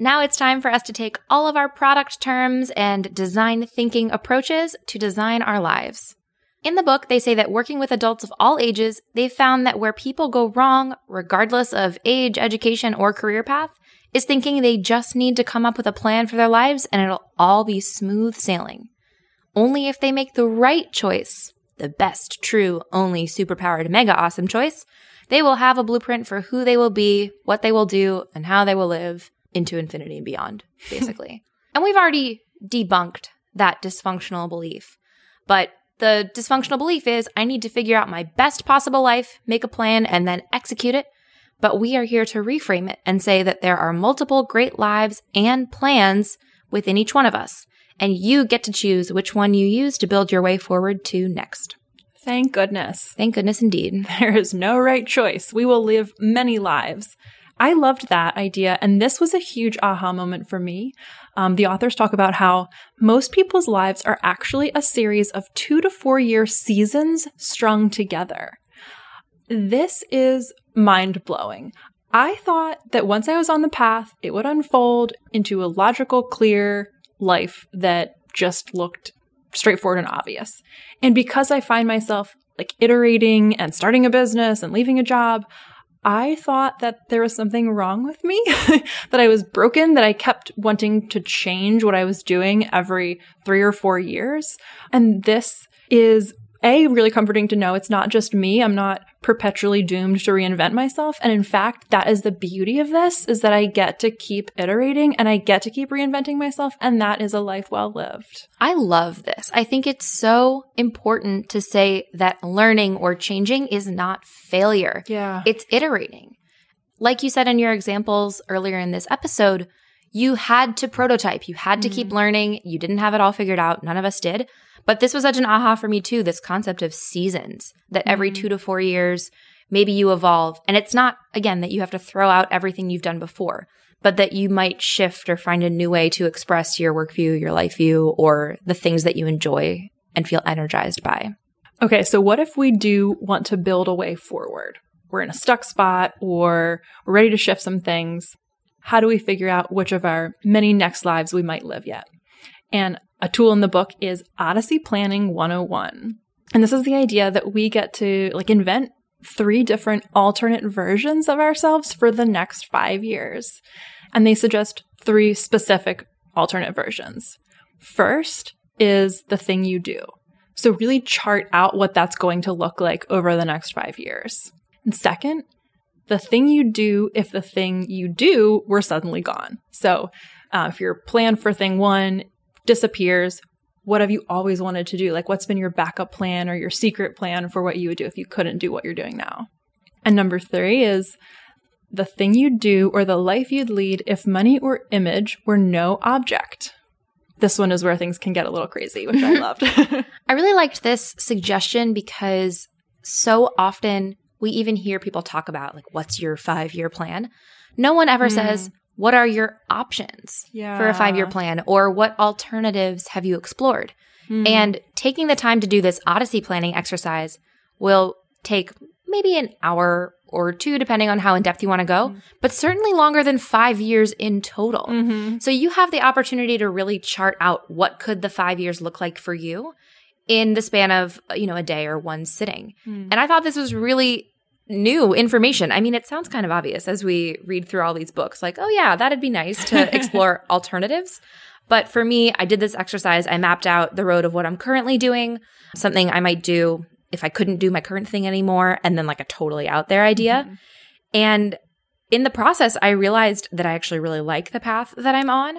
Now it's time for us to take all of our product terms and design thinking approaches to design our lives. In the book, they say that working with adults of all ages, they've found that where people go wrong, regardless of age, education, or career path, is thinking they just need to come up with a plan for their lives and it'll all be smooth sailing. Only if they make the right choice, the best, true, only superpowered, mega awesome choice, they will have a blueprint for who they will be, what they will do, and how they will live into infinity and beyond, basically. and we've already debunked that dysfunctional belief. But the dysfunctional belief is I need to figure out my best possible life, make a plan, and then execute it. But we are here to reframe it and say that there are multiple great lives and plans within each one of us. And you get to choose which one you use to build your way forward to next. Thank goodness. Thank goodness indeed. There is no right choice. We will live many lives. I loved that idea. And this was a huge aha moment for me. Um, the authors talk about how most people's lives are actually a series of two to four year seasons strung together. This is mind blowing. I thought that once I was on the path, it would unfold into a logical, clear life that just looked straightforward and obvious. And because I find myself like iterating and starting a business and leaving a job, I thought that there was something wrong with me, that I was broken, that I kept wanting to change what I was doing every three or four years. And this is a really comforting to know it's not just me. I'm not perpetually doomed to reinvent myself. And in fact that is the beauty of this is that i get to keep iterating and i get to keep reinventing myself and that is a life well lived. I love this. I think it's so important to say that learning or changing is not failure. Yeah. It's iterating. Like you said in your examples earlier in this episode you had to prototype you had to mm-hmm. keep learning you didn't have it all figured out none of us did but this was such an aha for me too, this concept of seasons that every mm-hmm. two to four years, maybe you evolve. And it's not, again, that you have to throw out everything you've done before, but that you might shift or find a new way to express your work view, your life view, or the things that you enjoy and feel energized by. Okay, so what if we do want to build a way forward? We're in a stuck spot or we're ready to shift some things. How do we figure out which of our many next lives we might live yet? And a tool in the book is Odyssey Planning 101. And this is the idea that we get to like invent three different alternate versions of ourselves for the next five years. And they suggest three specific alternate versions. First is the thing you do. So really chart out what that's going to look like over the next five years. And second, the thing you do if the thing you do were suddenly gone. So uh, if your plan for thing one disappears, what have you always wanted to do? Like, what's been your backup plan or your secret plan for what you would do if you couldn't do what you're doing now? And number three is the thing you'd do or the life you'd lead if money or image were no object. This one is where things can get a little crazy, which I loved. I really liked this suggestion because so often we even hear people talk about, like, what's your five year plan? No one ever mm. says, what are your options yeah. for a five year plan or what alternatives have you explored? Mm. And taking the time to do this Odyssey planning exercise will take maybe an hour or two, depending on how in depth you want to go, mm. but certainly longer than five years in total. Mm-hmm. So you have the opportunity to really chart out what could the five years look like for you in the span of, you know, a day or one sitting. Mm. And I thought this was really new information. I mean, it sounds kind of obvious as we read through all these books, like, oh, yeah, that'd be nice to explore alternatives. But for me, I did this exercise. I mapped out the road of what I'm currently doing, something I might do if I couldn't do my current thing anymore, and then like a totally out there idea. Mm-hmm. And in the process, I realized that I actually really like the path that I'm on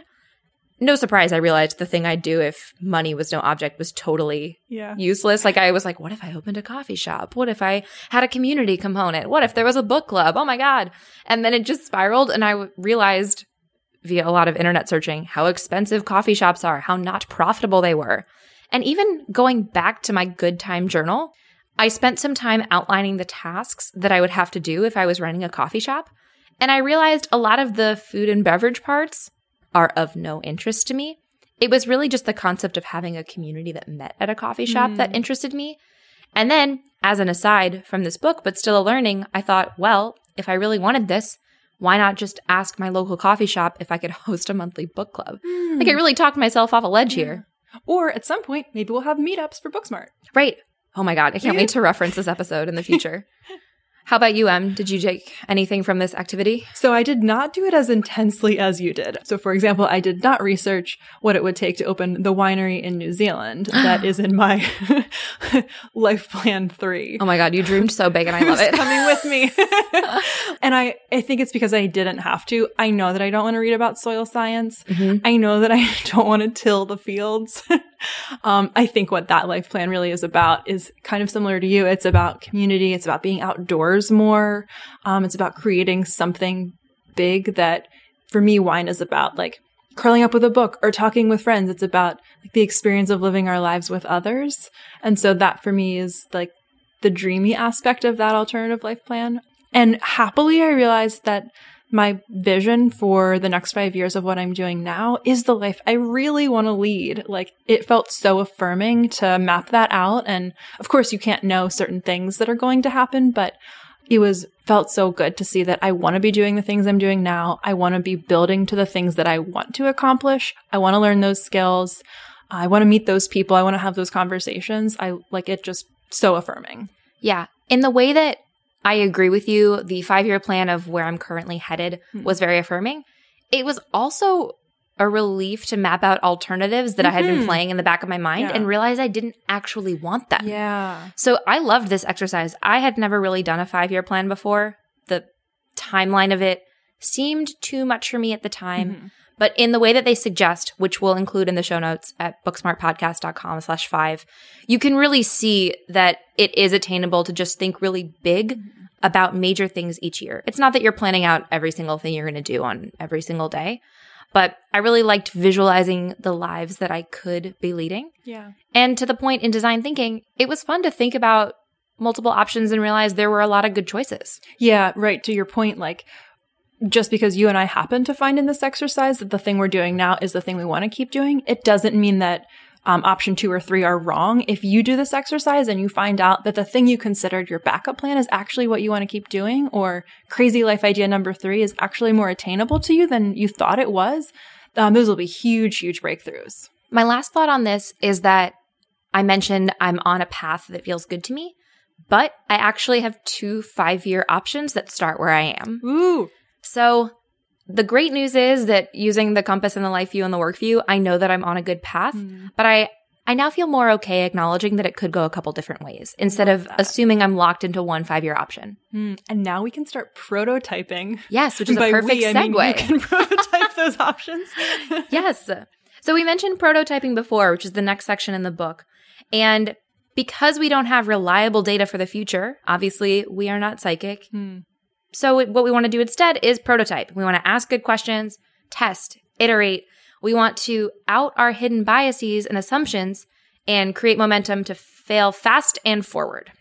no surprise, I realized the thing I'd do if money was no object was totally yeah. useless. Like I was like, what if I opened a coffee shop? What if I had a community component? What if there was a book club? Oh my God. And then it just spiraled and I realized via a lot of internet searching how expensive coffee shops are, how not profitable they were. And even going back to my good time journal, I spent some time outlining the tasks that I would have to do if I was running a coffee shop. And I realized a lot of the food and beverage parts are of no interest to me. It was really just the concept of having a community that met at a coffee shop mm. that interested me. And then, as an aside from this book, but still a learning, I thought, well, if I really wanted this, why not just ask my local coffee shop if I could host a monthly book club? Mm. Like, I really talked myself off a ledge yeah. here. Or at some point, maybe we'll have meetups for Booksmart. Right. Oh my God. I can't wait to reference this episode in the future. How about you, Em? Did you take anything from this activity? So I did not do it as intensely as you did. So for example, I did not research what it would take to open the winery in New Zealand that is in my life plan three. Oh my God, you dreamed so big and I love it. coming with me. and I, I think it's because I didn't have to. I know that I don't want to read about soil science. Mm-hmm. I know that I don't want to till the fields. Um, I think what that life plan really is about is kind of similar to you. It's about community. It's about being outdoors more. Um, it's about creating something big that for me, wine is about like curling up with a book or talking with friends. It's about like the experience of living our lives with others. And so that for me is like the dreamy aspect of that alternative life plan. And happily, I realized that my vision for the next five years of what I'm doing now is the life I really want to lead. Like it felt so affirming to map that out. And of course, you can't know certain things that are going to happen, but it was felt so good to see that I want to be doing the things I'm doing now. I want to be building to the things that I want to accomplish. I want to learn those skills. I want to meet those people. I want to have those conversations. I like it just so affirming. Yeah. In the way that I agree with you, the five year plan of where I'm currently headed mm-hmm. was very affirming. It was also a relief to map out alternatives that mm-hmm. I had been mm-hmm. playing in the back of my mind yeah. and realize I didn't actually want them. Yeah. So I loved this exercise. I had never really done a five year plan before. The timeline of it seemed too much for me at the time. Mm-hmm. But in the way that they suggest, which we'll include in the show notes at booksmartpodcast.com slash five, you can really see that it is attainable to just think really big mm-hmm. about major things each year. It's not that you're planning out every single thing you're going to do on every single day, but I really liked visualizing the lives that I could be leading. Yeah. And to the point in design thinking, it was fun to think about multiple options and realize there were a lot of good choices. Yeah, right. To your point, like just because you and I happen to find in this exercise that the thing we're doing now is the thing we want to keep doing, it doesn't mean that um, option two or three are wrong. If you do this exercise and you find out that the thing you considered your backup plan is actually what you want to keep doing, or crazy life idea number three is actually more attainable to you than you thought it was, um, those will be huge, huge breakthroughs. My last thought on this is that I mentioned I'm on a path that feels good to me, but I actually have two five year options that start where I am. Ooh. So the great news is that using the compass and the life view and the work view, I know that I'm on a good path, mm. but I I now feel more okay acknowledging that it could go a couple different ways instead of that. assuming I'm locked into one five year option. Mm. And now we can start prototyping. Yes, which is a perfect we, segue. I mean, you can prototype those options. yes. So we mentioned prototyping before, which is the next section in the book. And because we don't have reliable data for the future, obviously we are not psychic. Hmm. So what we want to do instead is prototype. We want to ask good questions, test, iterate. We want to out our hidden biases and assumptions and create momentum to fail fast and forward.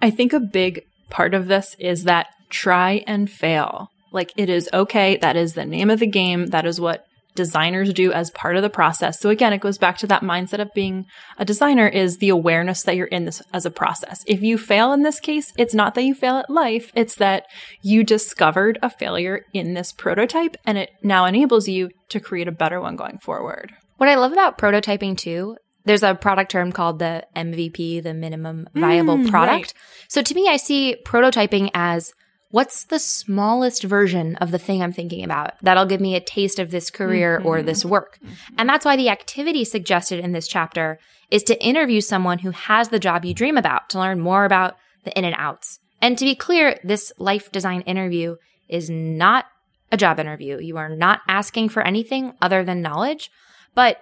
I think a big part of this is that try and fail. Like it is okay. That is the name of the game. That is what designers do as part of the process. So again, it goes back to that mindset of being a designer is the awareness that you're in this as a process. If you fail in this case, it's not that you fail at life. It's that you discovered a failure in this prototype and it now enables you to create a better one going forward. What I love about prototyping too there's a product term called the MVP, the minimum viable mm, product. Right. So to me, I see prototyping as what's the smallest version of the thing I'm thinking about that'll give me a taste of this career mm-hmm. or this work? Mm-hmm. And that's why the activity suggested in this chapter is to interview someone who has the job you dream about to learn more about the in and outs. And to be clear, this life design interview is not a job interview. You are not asking for anything other than knowledge. But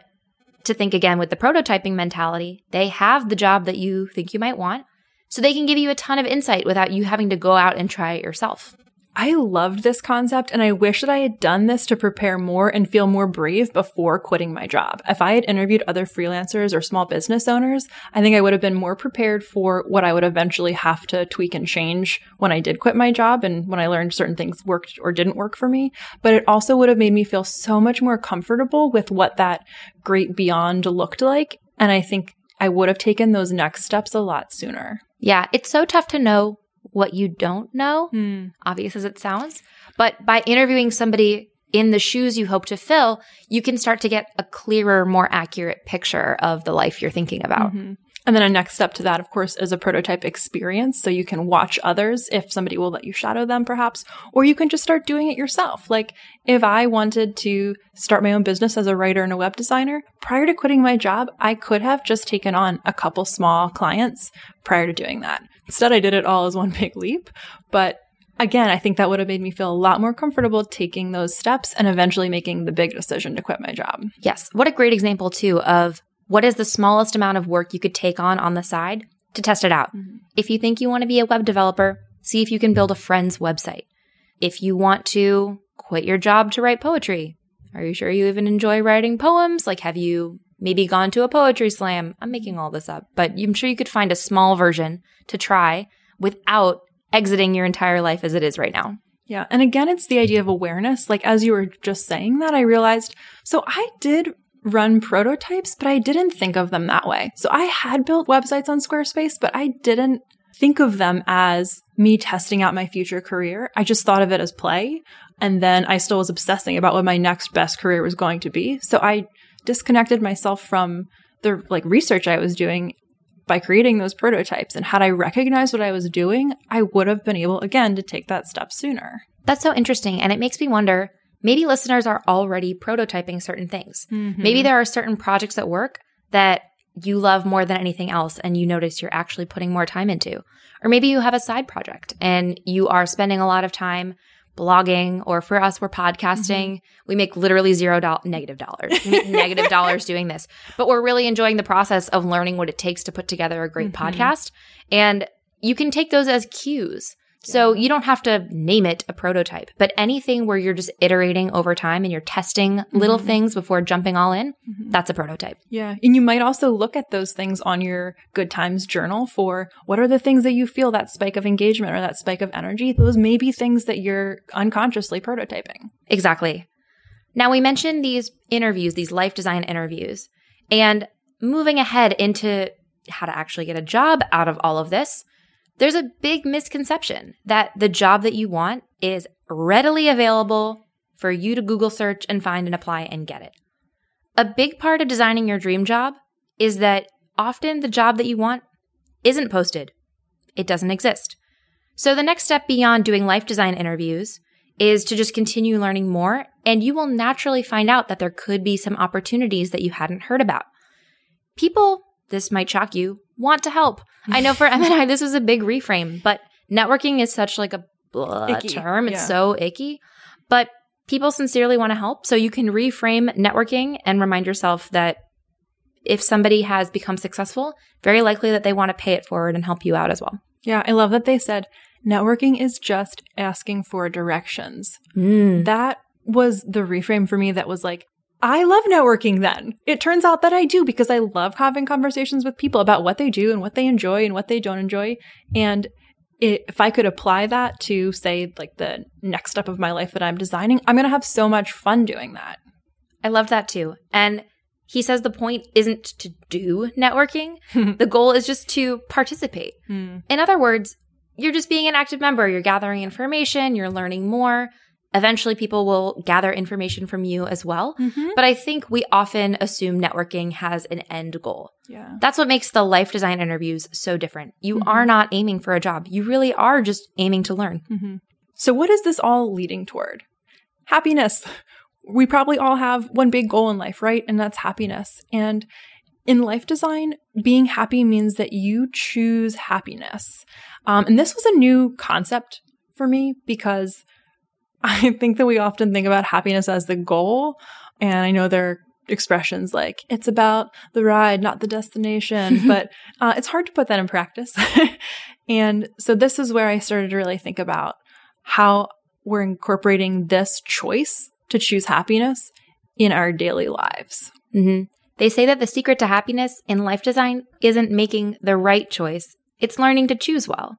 to think again with the prototyping mentality, they have the job that you think you might want so they can give you a ton of insight without you having to go out and try it yourself. I loved this concept and I wish that I had done this to prepare more and feel more brave before quitting my job. If I had interviewed other freelancers or small business owners, I think I would have been more prepared for what I would eventually have to tweak and change when I did quit my job and when I learned certain things worked or didn't work for me. But it also would have made me feel so much more comfortable with what that great beyond looked like. And I think I would have taken those next steps a lot sooner. Yeah, it's so tough to know what you don't know, hmm. obvious as it sounds. But by interviewing somebody in the shoes you hope to fill, you can start to get a clearer, more accurate picture of the life you're thinking about. Mm-hmm. And then a next step to that, of course, is a prototype experience. So you can watch others if somebody will let you shadow them, perhaps, or you can just start doing it yourself. Like if I wanted to start my own business as a writer and a web designer, prior to quitting my job, I could have just taken on a couple small clients prior to doing that. Instead, I did it all as one big leap. But again, I think that would have made me feel a lot more comfortable taking those steps and eventually making the big decision to quit my job. Yes. What a great example, too, of what is the smallest amount of work you could take on on the side to test it out? Mm-hmm. If you think you want to be a web developer, see if you can build a friend's website. If you want to quit your job to write poetry, are you sure you even enjoy writing poems? Like, have you maybe gone to a poetry slam? I'm making all this up, but I'm sure you could find a small version to try without exiting your entire life as it is right now. Yeah. And again, it's the idea of awareness. Like, as you were just saying that, I realized so I did run prototypes, but I didn't think of them that way. So I had built websites on Squarespace, but I didn't think of them as me testing out my future career. I just thought of it as play. And then I still was obsessing about what my next best career was going to be. So I disconnected myself from the like research I was doing by creating those prototypes. And had I recognized what I was doing, I would have been able again to take that step sooner. That's so interesting. And it makes me wonder maybe listeners are already prototyping certain things. Mm-hmm. Maybe there are certain projects at work that you love more than anything else and you notice you're actually putting more time into. Or maybe you have a side project and you are spending a lot of time blogging or for us we're podcasting mm-hmm. we make literally zero do- negative dollars we make negative dollars doing this but we're really enjoying the process of learning what it takes to put together a great mm-hmm. podcast and you can take those as cues so you don't have to name it a prototype, but anything where you're just iterating over time and you're testing mm-hmm. little things before jumping all in, mm-hmm. that's a prototype. Yeah. And you might also look at those things on your good times journal for what are the things that you feel that spike of engagement or that spike of energy. Those may be things that you're unconsciously prototyping. Exactly. Now we mentioned these interviews, these life design interviews, and moving ahead into how to actually get a job out of all of this there's a big misconception that the job that you want is readily available for you to Google search and find and apply and get it. A big part of designing your dream job is that often the job that you want isn't posted. It doesn't exist. So the next step beyond doing life design interviews is to just continue learning more and you will naturally find out that there could be some opportunities that you hadn't heard about. People, this might shock you, want to help. I know for Em and I, this was a big reframe, but networking is such like a blah term. It's yeah. so icky, but people sincerely want to help. So you can reframe networking and remind yourself that if somebody has become successful, very likely that they want to pay it forward and help you out as well. Yeah, I love that they said networking is just asking for directions. Mm. That was the reframe for me that was like, I love networking then. It turns out that I do because I love having conversations with people about what they do and what they enjoy and what they don't enjoy. And it, if I could apply that to, say, like the next step of my life that I'm designing, I'm going to have so much fun doing that. I love that too. And he says the point isn't to do networking, the goal is just to participate. Hmm. In other words, you're just being an active member, you're gathering information, you're learning more. Eventually, people will gather information from you as well. Mm-hmm. But I think we often assume networking has an end goal. Yeah. That's what makes the life design interviews so different. You mm-hmm. are not aiming for a job, you really are just aiming to learn. Mm-hmm. So, what is this all leading toward? Happiness. We probably all have one big goal in life, right? And that's happiness. And in life design, being happy means that you choose happiness. Um, and this was a new concept for me because I think that we often think about happiness as the goal. And I know there are expressions like, it's about the ride, not the destination, but uh, it's hard to put that in practice. and so this is where I started to really think about how we're incorporating this choice to choose happiness in our daily lives. Mm-hmm. They say that the secret to happiness in life design isn't making the right choice, it's learning to choose well.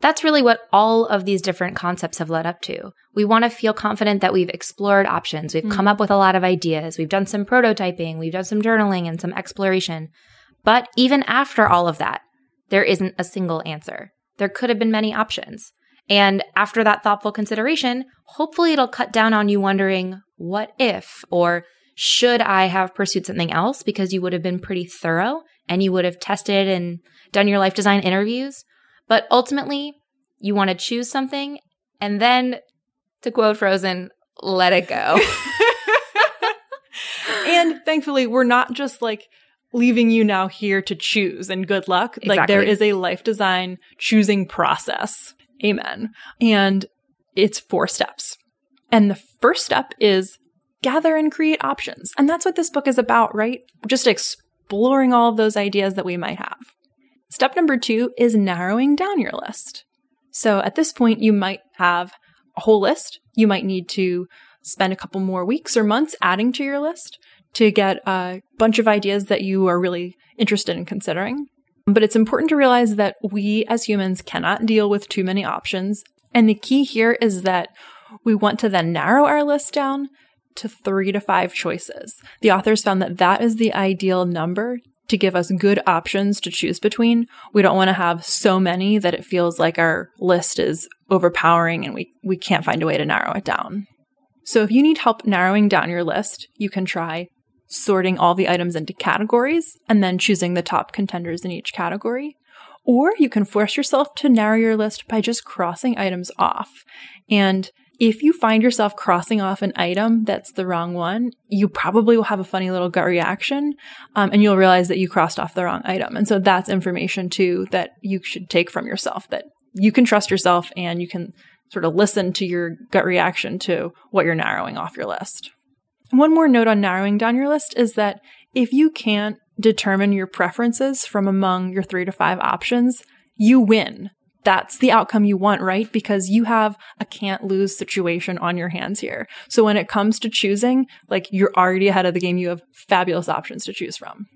That's really what all of these different concepts have led up to. We want to feel confident that we've explored options. We've mm come up with a lot of ideas. We've done some prototyping. We've done some journaling and some exploration. But even after all of that, there isn't a single answer. There could have been many options. And after that thoughtful consideration, hopefully it'll cut down on you wondering, what if? Or should I have pursued something else? Because you would have been pretty thorough and you would have tested and done your life design interviews. But ultimately, you want to choose something and then, to quote Frozen, let it go. and thankfully, we're not just like leaving you now here to choose and good luck. Exactly. Like there is a life design choosing process. Amen. And it's four steps. And the first step is gather and create options. And that's what this book is about, right? Just exploring all of those ideas that we might have. Step number two is narrowing down your list. So at this point, you might have a whole list. You might need to spend a couple more weeks or months adding to your list to get a bunch of ideas that you are really interested in considering. But it's important to realize that we as humans cannot deal with too many options. And the key here is that we want to then narrow our list down to three to five choices. The authors found that that is the ideal number to give us good options to choose between. We don't want to have so many that it feels like our list is overpowering and we, we can't find a way to narrow it down. So if you need help narrowing down your list, you can try sorting all the items into categories and then choosing the top contenders in each category. Or you can force yourself to narrow your list by just crossing items off. And if you find yourself crossing off an item that's the wrong one, you probably will have a funny little gut reaction um, and you'll realize that you crossed off the wrong item. And so that's information too that you should take from yourself that you can trust yourself and you can sort of listen to your gut reaction to what you're narrowing off your list. One more note on narrowing down your list is that if you can't determine your preferences from among your three to five options, you win. That's the outcome you want, right? Because you have a can't lose situation on your hands here. So when it comes to choosing, like you're already ahead of the game. You have fabulous options to choose from.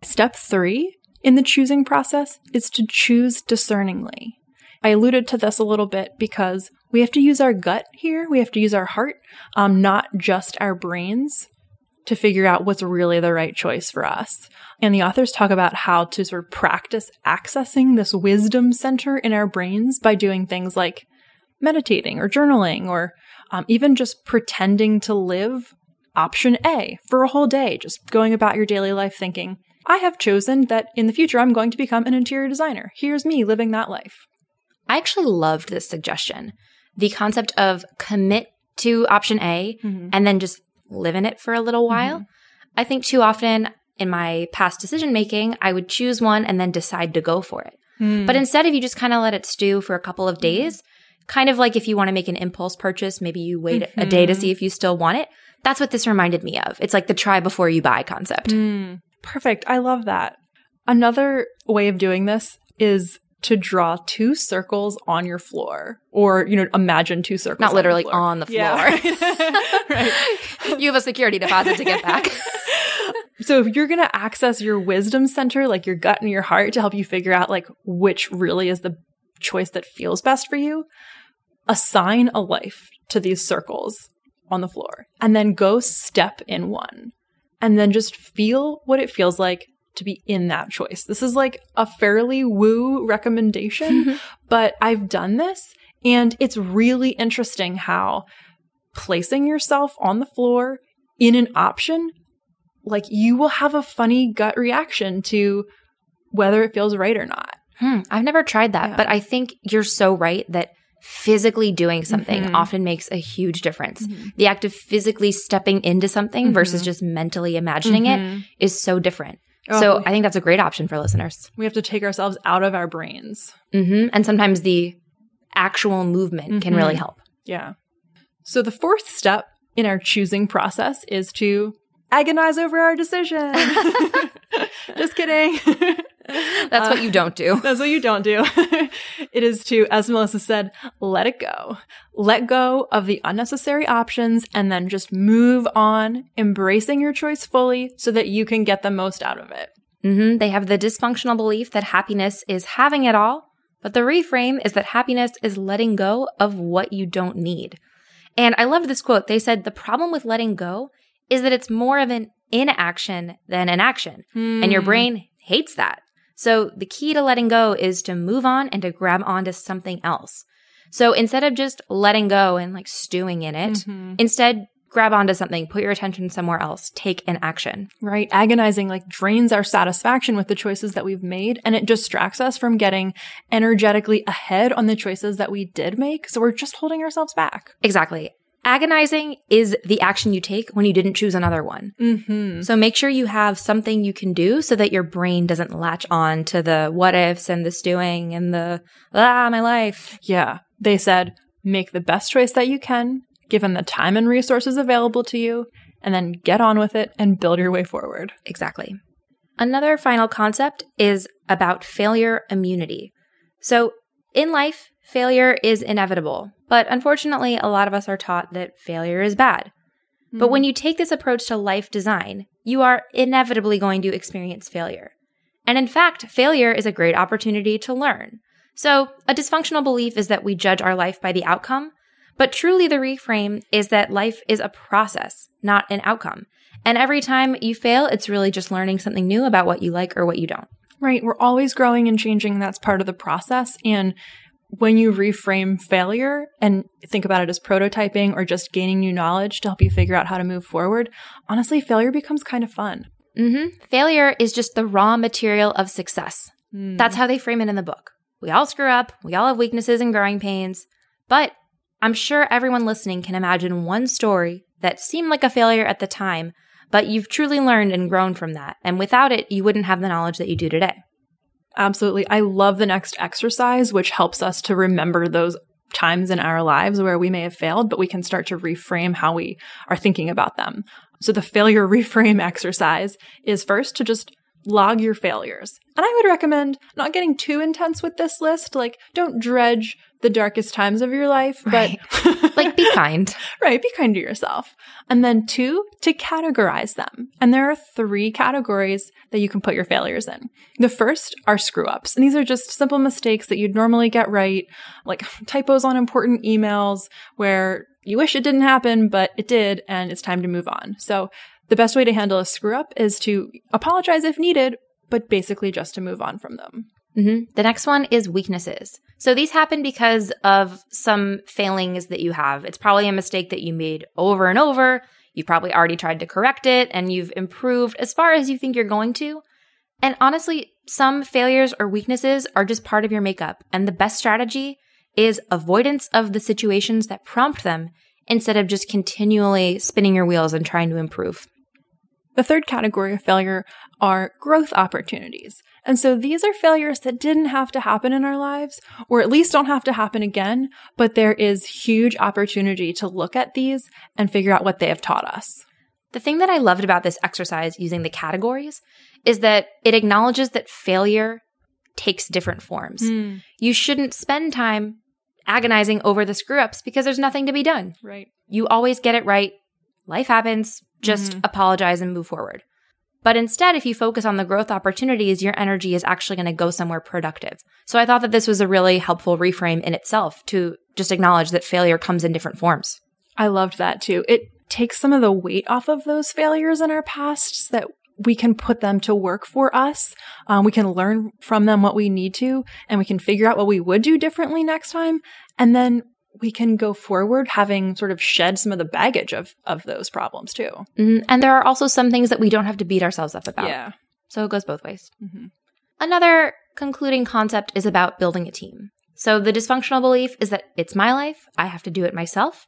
Step three in the choosing process is to choose discerningly. I alluded to this a little bit because we have to use our gut here. We have to use our heart, um, not just our brains to figure out what's really the right choice for us. And the authors talk about how to sort of practice accessing this wisdom center in our brains by doing things like meditating or journaling or um, even just pretending to live option A for a whole day, just going about your daily life thinking, I have chosen that in the future I'm going to become an interior designer. Here's me living that life. I actually loved this suggestion. The concept of commit to option A mm-hmm. and then just live in it for a little while. Mm-hmm. I think too often in my past decision making, I would choose one and then decide to go for it. Mm. But instead, if you just kind of let it stew for a couple of mm-hmm. days, kind of like if you want to make an impulse purchase, maybe you wait mm-hmm. a day to see if you still want it. That's what this reminded me of. It's like the try before you buy concept. Mm. Perfect. I love that. Another way of doing this is to draw two circles on your floor or you know imagine two circles not literally on the floor, on the floor. Yeah, right. right. you have a security deposit to get back so if you're going to access your wisdom center like your gut and your heart to help you figure out like which really is the choice that feels best for you assign a life to these circles on the floor and then go step in one and then just feel what it feels like to be in that choice. This is like a fairly woo recommendation, but I've done this and it's really interesting how placing yourself on the floor in an option, like you will have a funny gut reaction to whether it feels right or not. Hmm, I've never tried that, yeah. but I think you're so right that physically doing something mm-hmm. often makes a huge difference. Mm-hmm. The act of physically stepping into something mm-hmm. versus just mentally imagining it mm-hmm. is so different. Oh, so I think that's a great option for listeners. We have to take ourselves out of our brains. Mm-hmm. And sometimes the actual movement mm-hmm. can really mm-hmm. help. Yeah. So the fourth step in our choosing process is to agonize over our decision. Just kidding. That's what you don't do. Uh, that's what you don't do. it is to, as Melissa said, let it go. Let go of the unnecessary options and then just move on, embracing your choice fully so that you can get the most out of it. Mm-hmm. They have the dysfunctional belief that happiness is having it all, but the reframe is that happiness is letting go of what you don't need. And I love this quote. They said the problem with letting go is that it's more of an inaction than an action. Mm. And your hmm. brain hates that. So the key to letting go is to move on and to grab onto something else. So instead of just letting go and like stewing in it, mm-hmm. instead grab onto something, put your attention somewhere else, take an action. Right. Agonizing like drains our satisfaction with the choices that we've made and it distracts us from getting energetically ahead on the choices that we did make. So we're just holding ourselves back. Exactly. Agonizing is the action you take when you didn't choose another one. Mm-hmm. So make sure you have something you can do so that your brain doesn't latch on to the what ifs and the stewing and the, ah, my life. Yeah. They said, make the best choice that you can, given the time and resources available to you, and then get on with it and build your way forward. Exactly. Another final concept is about failure immunity. So in life, failure is inevitable. But unfortunately, a lot of us are taught that failure is bad. Mm-hmm. But when you take this approach to life design, you are inevitably going to experience failure. And in fact, failure is a great opportunity to learn. So, a dysfunctional belief is that we judge our life by the outcome, but truly the reframe is that life is a process, not an outcome. And every time you fail, it's really just learning something new about what you like or what you don't. Right. We're always growing and changing. That's part of the process. And when you reframe failure and think about it as prototyping or just gaining new knowledge to help you figure out how to move forward, honestly, failure becomes kind of fun. Mm-hmm. Failure is just the raw material of success. Mm. That's how they frame it in the book. We all screw up, we all have weaknesses and growing pains, but I'm sure everyone listening can imagine one story that seemed like a failure at the time, but you've truly learned and grown from that. And without it, you wouldn't have the knowledge that you do today. Absolutely. I love the next exercise, which helps us to remember those times in our lives where we may have failed, but we can start to reframe how we are thinking about them. So the failure reframe exercise is first to just log your failures. And I would recommend not getting too intense with this list. Like, don't dredge the darkest times of your life, but right. like be kind. right. Be kind to yourself. And then two, to categorize them. And there are three categories that you can put your failures in. The first are screw ups. And these are just simple mistakes that you'd normally get right, like typos on important emails where you wish it didn't happen, but it did, and it's time to move on. So the best way to handle a screw up is to apologize if needed, but basically just to move on from them. Mm-hmm. The next one is weaknesses. So these happen because of some failings that you have. It's probably a mistake that you made over and over. You've probably already tried to correct it and you've improved as far as you think you're going to. And honestly, some failures or weaknesses are just part of your makeup. And the best strategy is avoidance of the situations that prompt them instead of just continually spinning your wheels and trying to improve. The third category of failure are growth opportunities. And so these are failures that didn't have to happen in our lives, or at least don't have to happen again, but there is huge opportunity to look at these and figure out what they have taught us. The thing that I loved about this exercise using the categories is that it acknowledges that failure takes different forms. Mm. You shouldn't spend time agonizing over the screw ups because there's nothing to be done. Right. You always get it right. Life happens. Just mm-hmm. apologize and move forward. But instead, if you focus on the growth opportunities, your energy is actually going to go somewhere productive. So I thought that this was a really helpful reframe in itself to just acknowledge that failure comes in different forms. I loved that too. It takes some of the weight off of those failures in our past that we can put them to work for us. Um, we can learn from them what we need to, and we can figure out what we would do differently next time. And then we can go forward having sort of shed some of the baggage of of those problems too. Mm-hmm. And there are also some things that we don't have to beat ourselves up about. Yeah. So it goes both ways. Mm-hmm. Another concluding concept is about building a team. So the dysfunctional belief is that it's my life, I have to do it myself.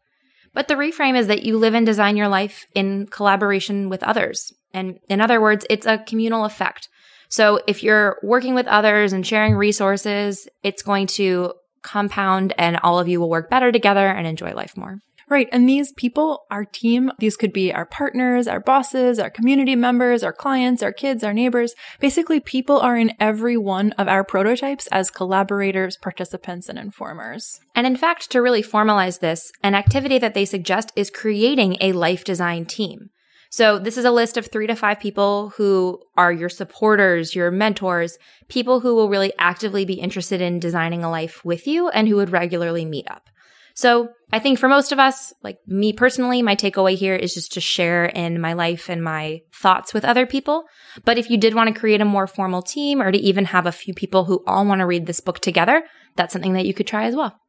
But the reframe is that you live and design your life in collaboration with others. And in other words, it's a communal effect. So if you're working with others and sharing resources, it's going to compound and all of you will work better together and enjoy life more. Right. And these people, our team, these could be our partners, our bosses, our community members, our clients, our kids, our neighbors. Basically, people are in every one of our prototypes as collaborators, participants, and informers. And in fact, to really formalize this, an activity that they suggest is creating a life design team. So this is a list of three to five people who are your supporters, your mentors, people who will really actively be interested in designing a life with you and who would regularly meet up. So I think for most of us, like me personally, my takeaway here is just to share in my life and my thoughts with other people. But if you did want to create a more formal team or to even have a few people who all want to read this book together, that's something that you could try as well.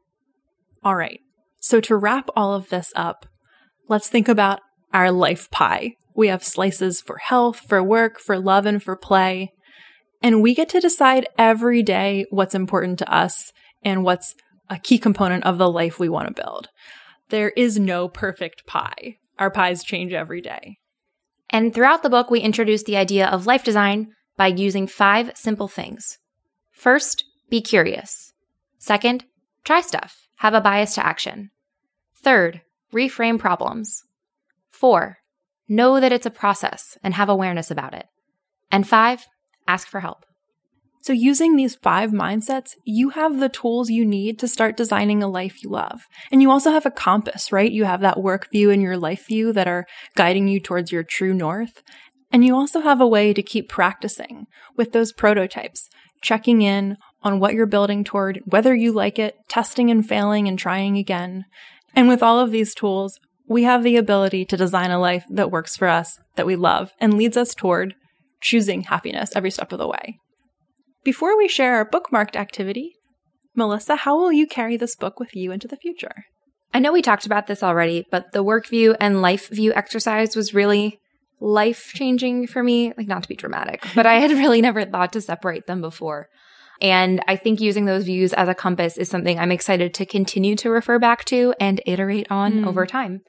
All right. So to wrap all of this up, let's think about our life pie. We have slices for health, for work, for love, and for play. And we get to decide every day what's important to us and what's a key component of the life we want to build. There is no perfect pie. Our pies change every day. And throughout the book, we introduce the idea of life design by using five simple things. First, be curious. Second, try stuff. Have a bias to action. Third, reframe problems. Four, know that it's a process and have awareness about it. And five, ask for help. So, using these five mindsets, you have the tools you need to start designing a life you love. And you also have a compass, right? You have that work view and your life view that are guiding you towards your true north. And you also have a way to keep practicing with those prototypes, checking in on what you're building toward, whether you like it, testing and failing and trying again. And with all of these tools, we have the ability to design a life that works for us, that we love, and leads us toward choosing happiness every step of the way. Before we share our bookmarked activity, Melissa, how will you carry this book with you into the future? I know we talked about this already, but the work view and life view exercise was really life changing for me. Like, not to be dramatic, but I had really never thought to separate them before. And I think using those views as a compass is something I'm excited to continue to refer back to and iterate on mm. over time.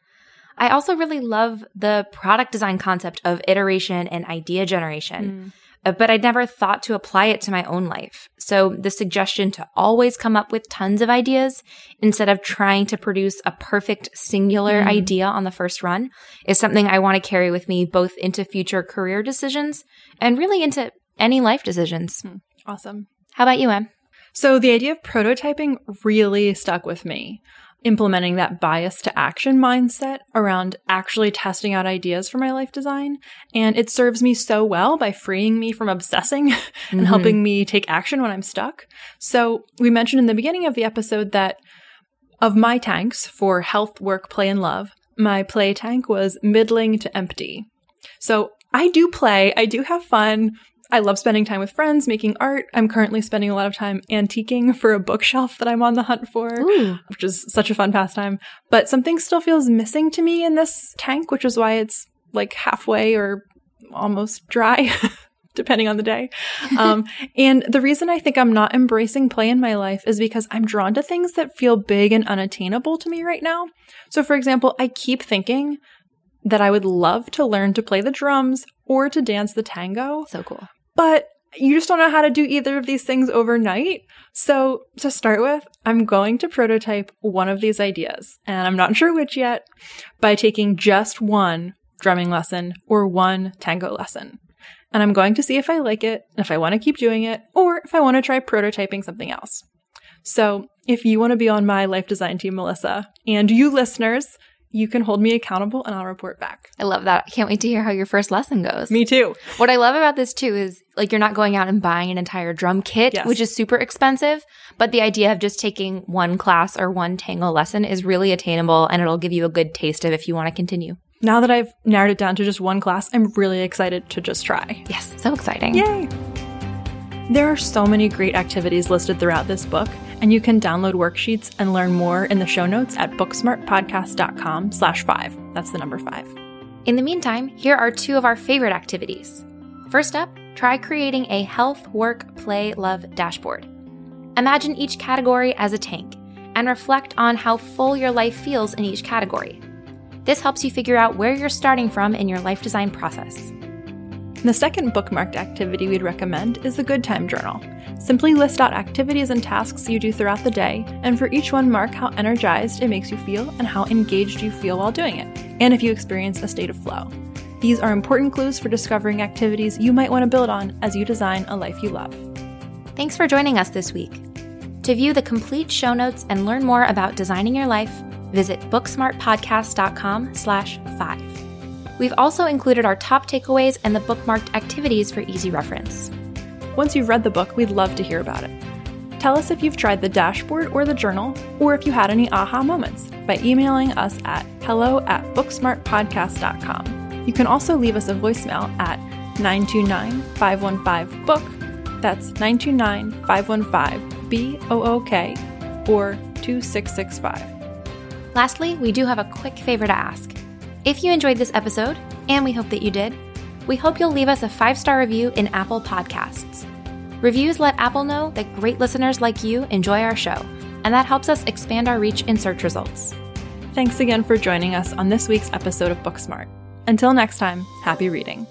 I also really love the product design concept of iteration and idea generation. Mm. Uh, but I'd never thought to apply it to my own life. So the suggestion to always come up with tons of ideas instead of trying to produce a perfect singular mm. idea on the first run is something I want to carry with me both into future career decisions and really into any life decisions. Hmm. Awesome. How about you, Em? So the idea of prototyping really stuck with me implementing that bias to action mindset around actually testing out ideas for my life design. And it serves me so well by freeing me from obsessing and mm-hmm. helping me take action when I'm stuck. So we mentioned in the beginning of the episode that of my tanks for health, work, play, and love, my play tank was middling to empty. So I do play, I do have fun, I love spending time with friends, making art. I'm currently spending a lot of time antiquing for a bookshelf that I'm on the hunt for, Ooh. which is such a fun pastime. But something still feels missing to me in this tank, which is why it's like halfway or almost dry. depending on the day. Um, and the reason I think I'm not embracing play in my life is because I'm drawn to things that feel big and unattainable to me right now. So, for example, I keep thinking that I would love to learn to play the drums or to dance the tango. So cool but you just don't know how to do either of these things overnight. So, to start with, I'm going to prototype one of these ideas, and I'm not sure which yet, by taking just one drumming lesson or one tango lesson. And I'm going to see if I like it, if I want to keep doing it, or if I want to try prototyping something else. So, if you want to be on my life design team, Melissa, and you listeners, you can hold me accountable and I'll report back. I love that. I can't wait to hear how your first lesson goes. Me too. What I love about this too is like you're not going out and buying an entire drum kit, yes. which is super expensive, but the idea of just taking one class or one tango lesson is really attainable and it'll give you a good taste of if you want to continue. Now that I've narrowed it down to just one class, I'm really excited to just try. Yes, so exciting. Yay. There are so many great activities listed throughout this book, and you can download worksheets and learn more in the show notes at booksmartpodcast.com slash five. That's the number five. In the meantime, here are two of our favorite activities. First up, try creating a health, work, play, love dashboard. Imagine each category as a tank and reflect on how full your life feels in each category. This helps you figure out where you're starting from in your life design process. The second bookmarked activity we'd recommend is the Good Time Journal. Simply list out activities and tasks you do throughout the day, and for each one, mark how energized it makes you feel and how engaged you feel while doing it, and if you experience a state of flow. These are important clues for discovering activities you might want to build on as you design a life you love. Thanks for joining us this week. To view the complete show notes and learn more about designing your life, visit booksmartpodcast.com slash five. We've also included our top takeaways and the bookmarked activities for easy reference. Once you've read the book, we'd love to hear about it. Tell us if you've tried the dashboard or the journal, or if you had any aha moments by emailing us at hello at booksmartpodcast.com. You can also leave us a voicemail at 929 515 book. That's 929 515 B O O K or 2665. Lastly, we do have a quick favor to ask. If you enjoyed this episode, and we hope that you did, we hope you'll leave us a five star review in Apple Podcasts. Reviews let Apple know that great listeners like you enjoy our show, and that helps us expand our reach in search results. Thanks again for joining us on this week's episode of Booksmart. Until next time, happy reading.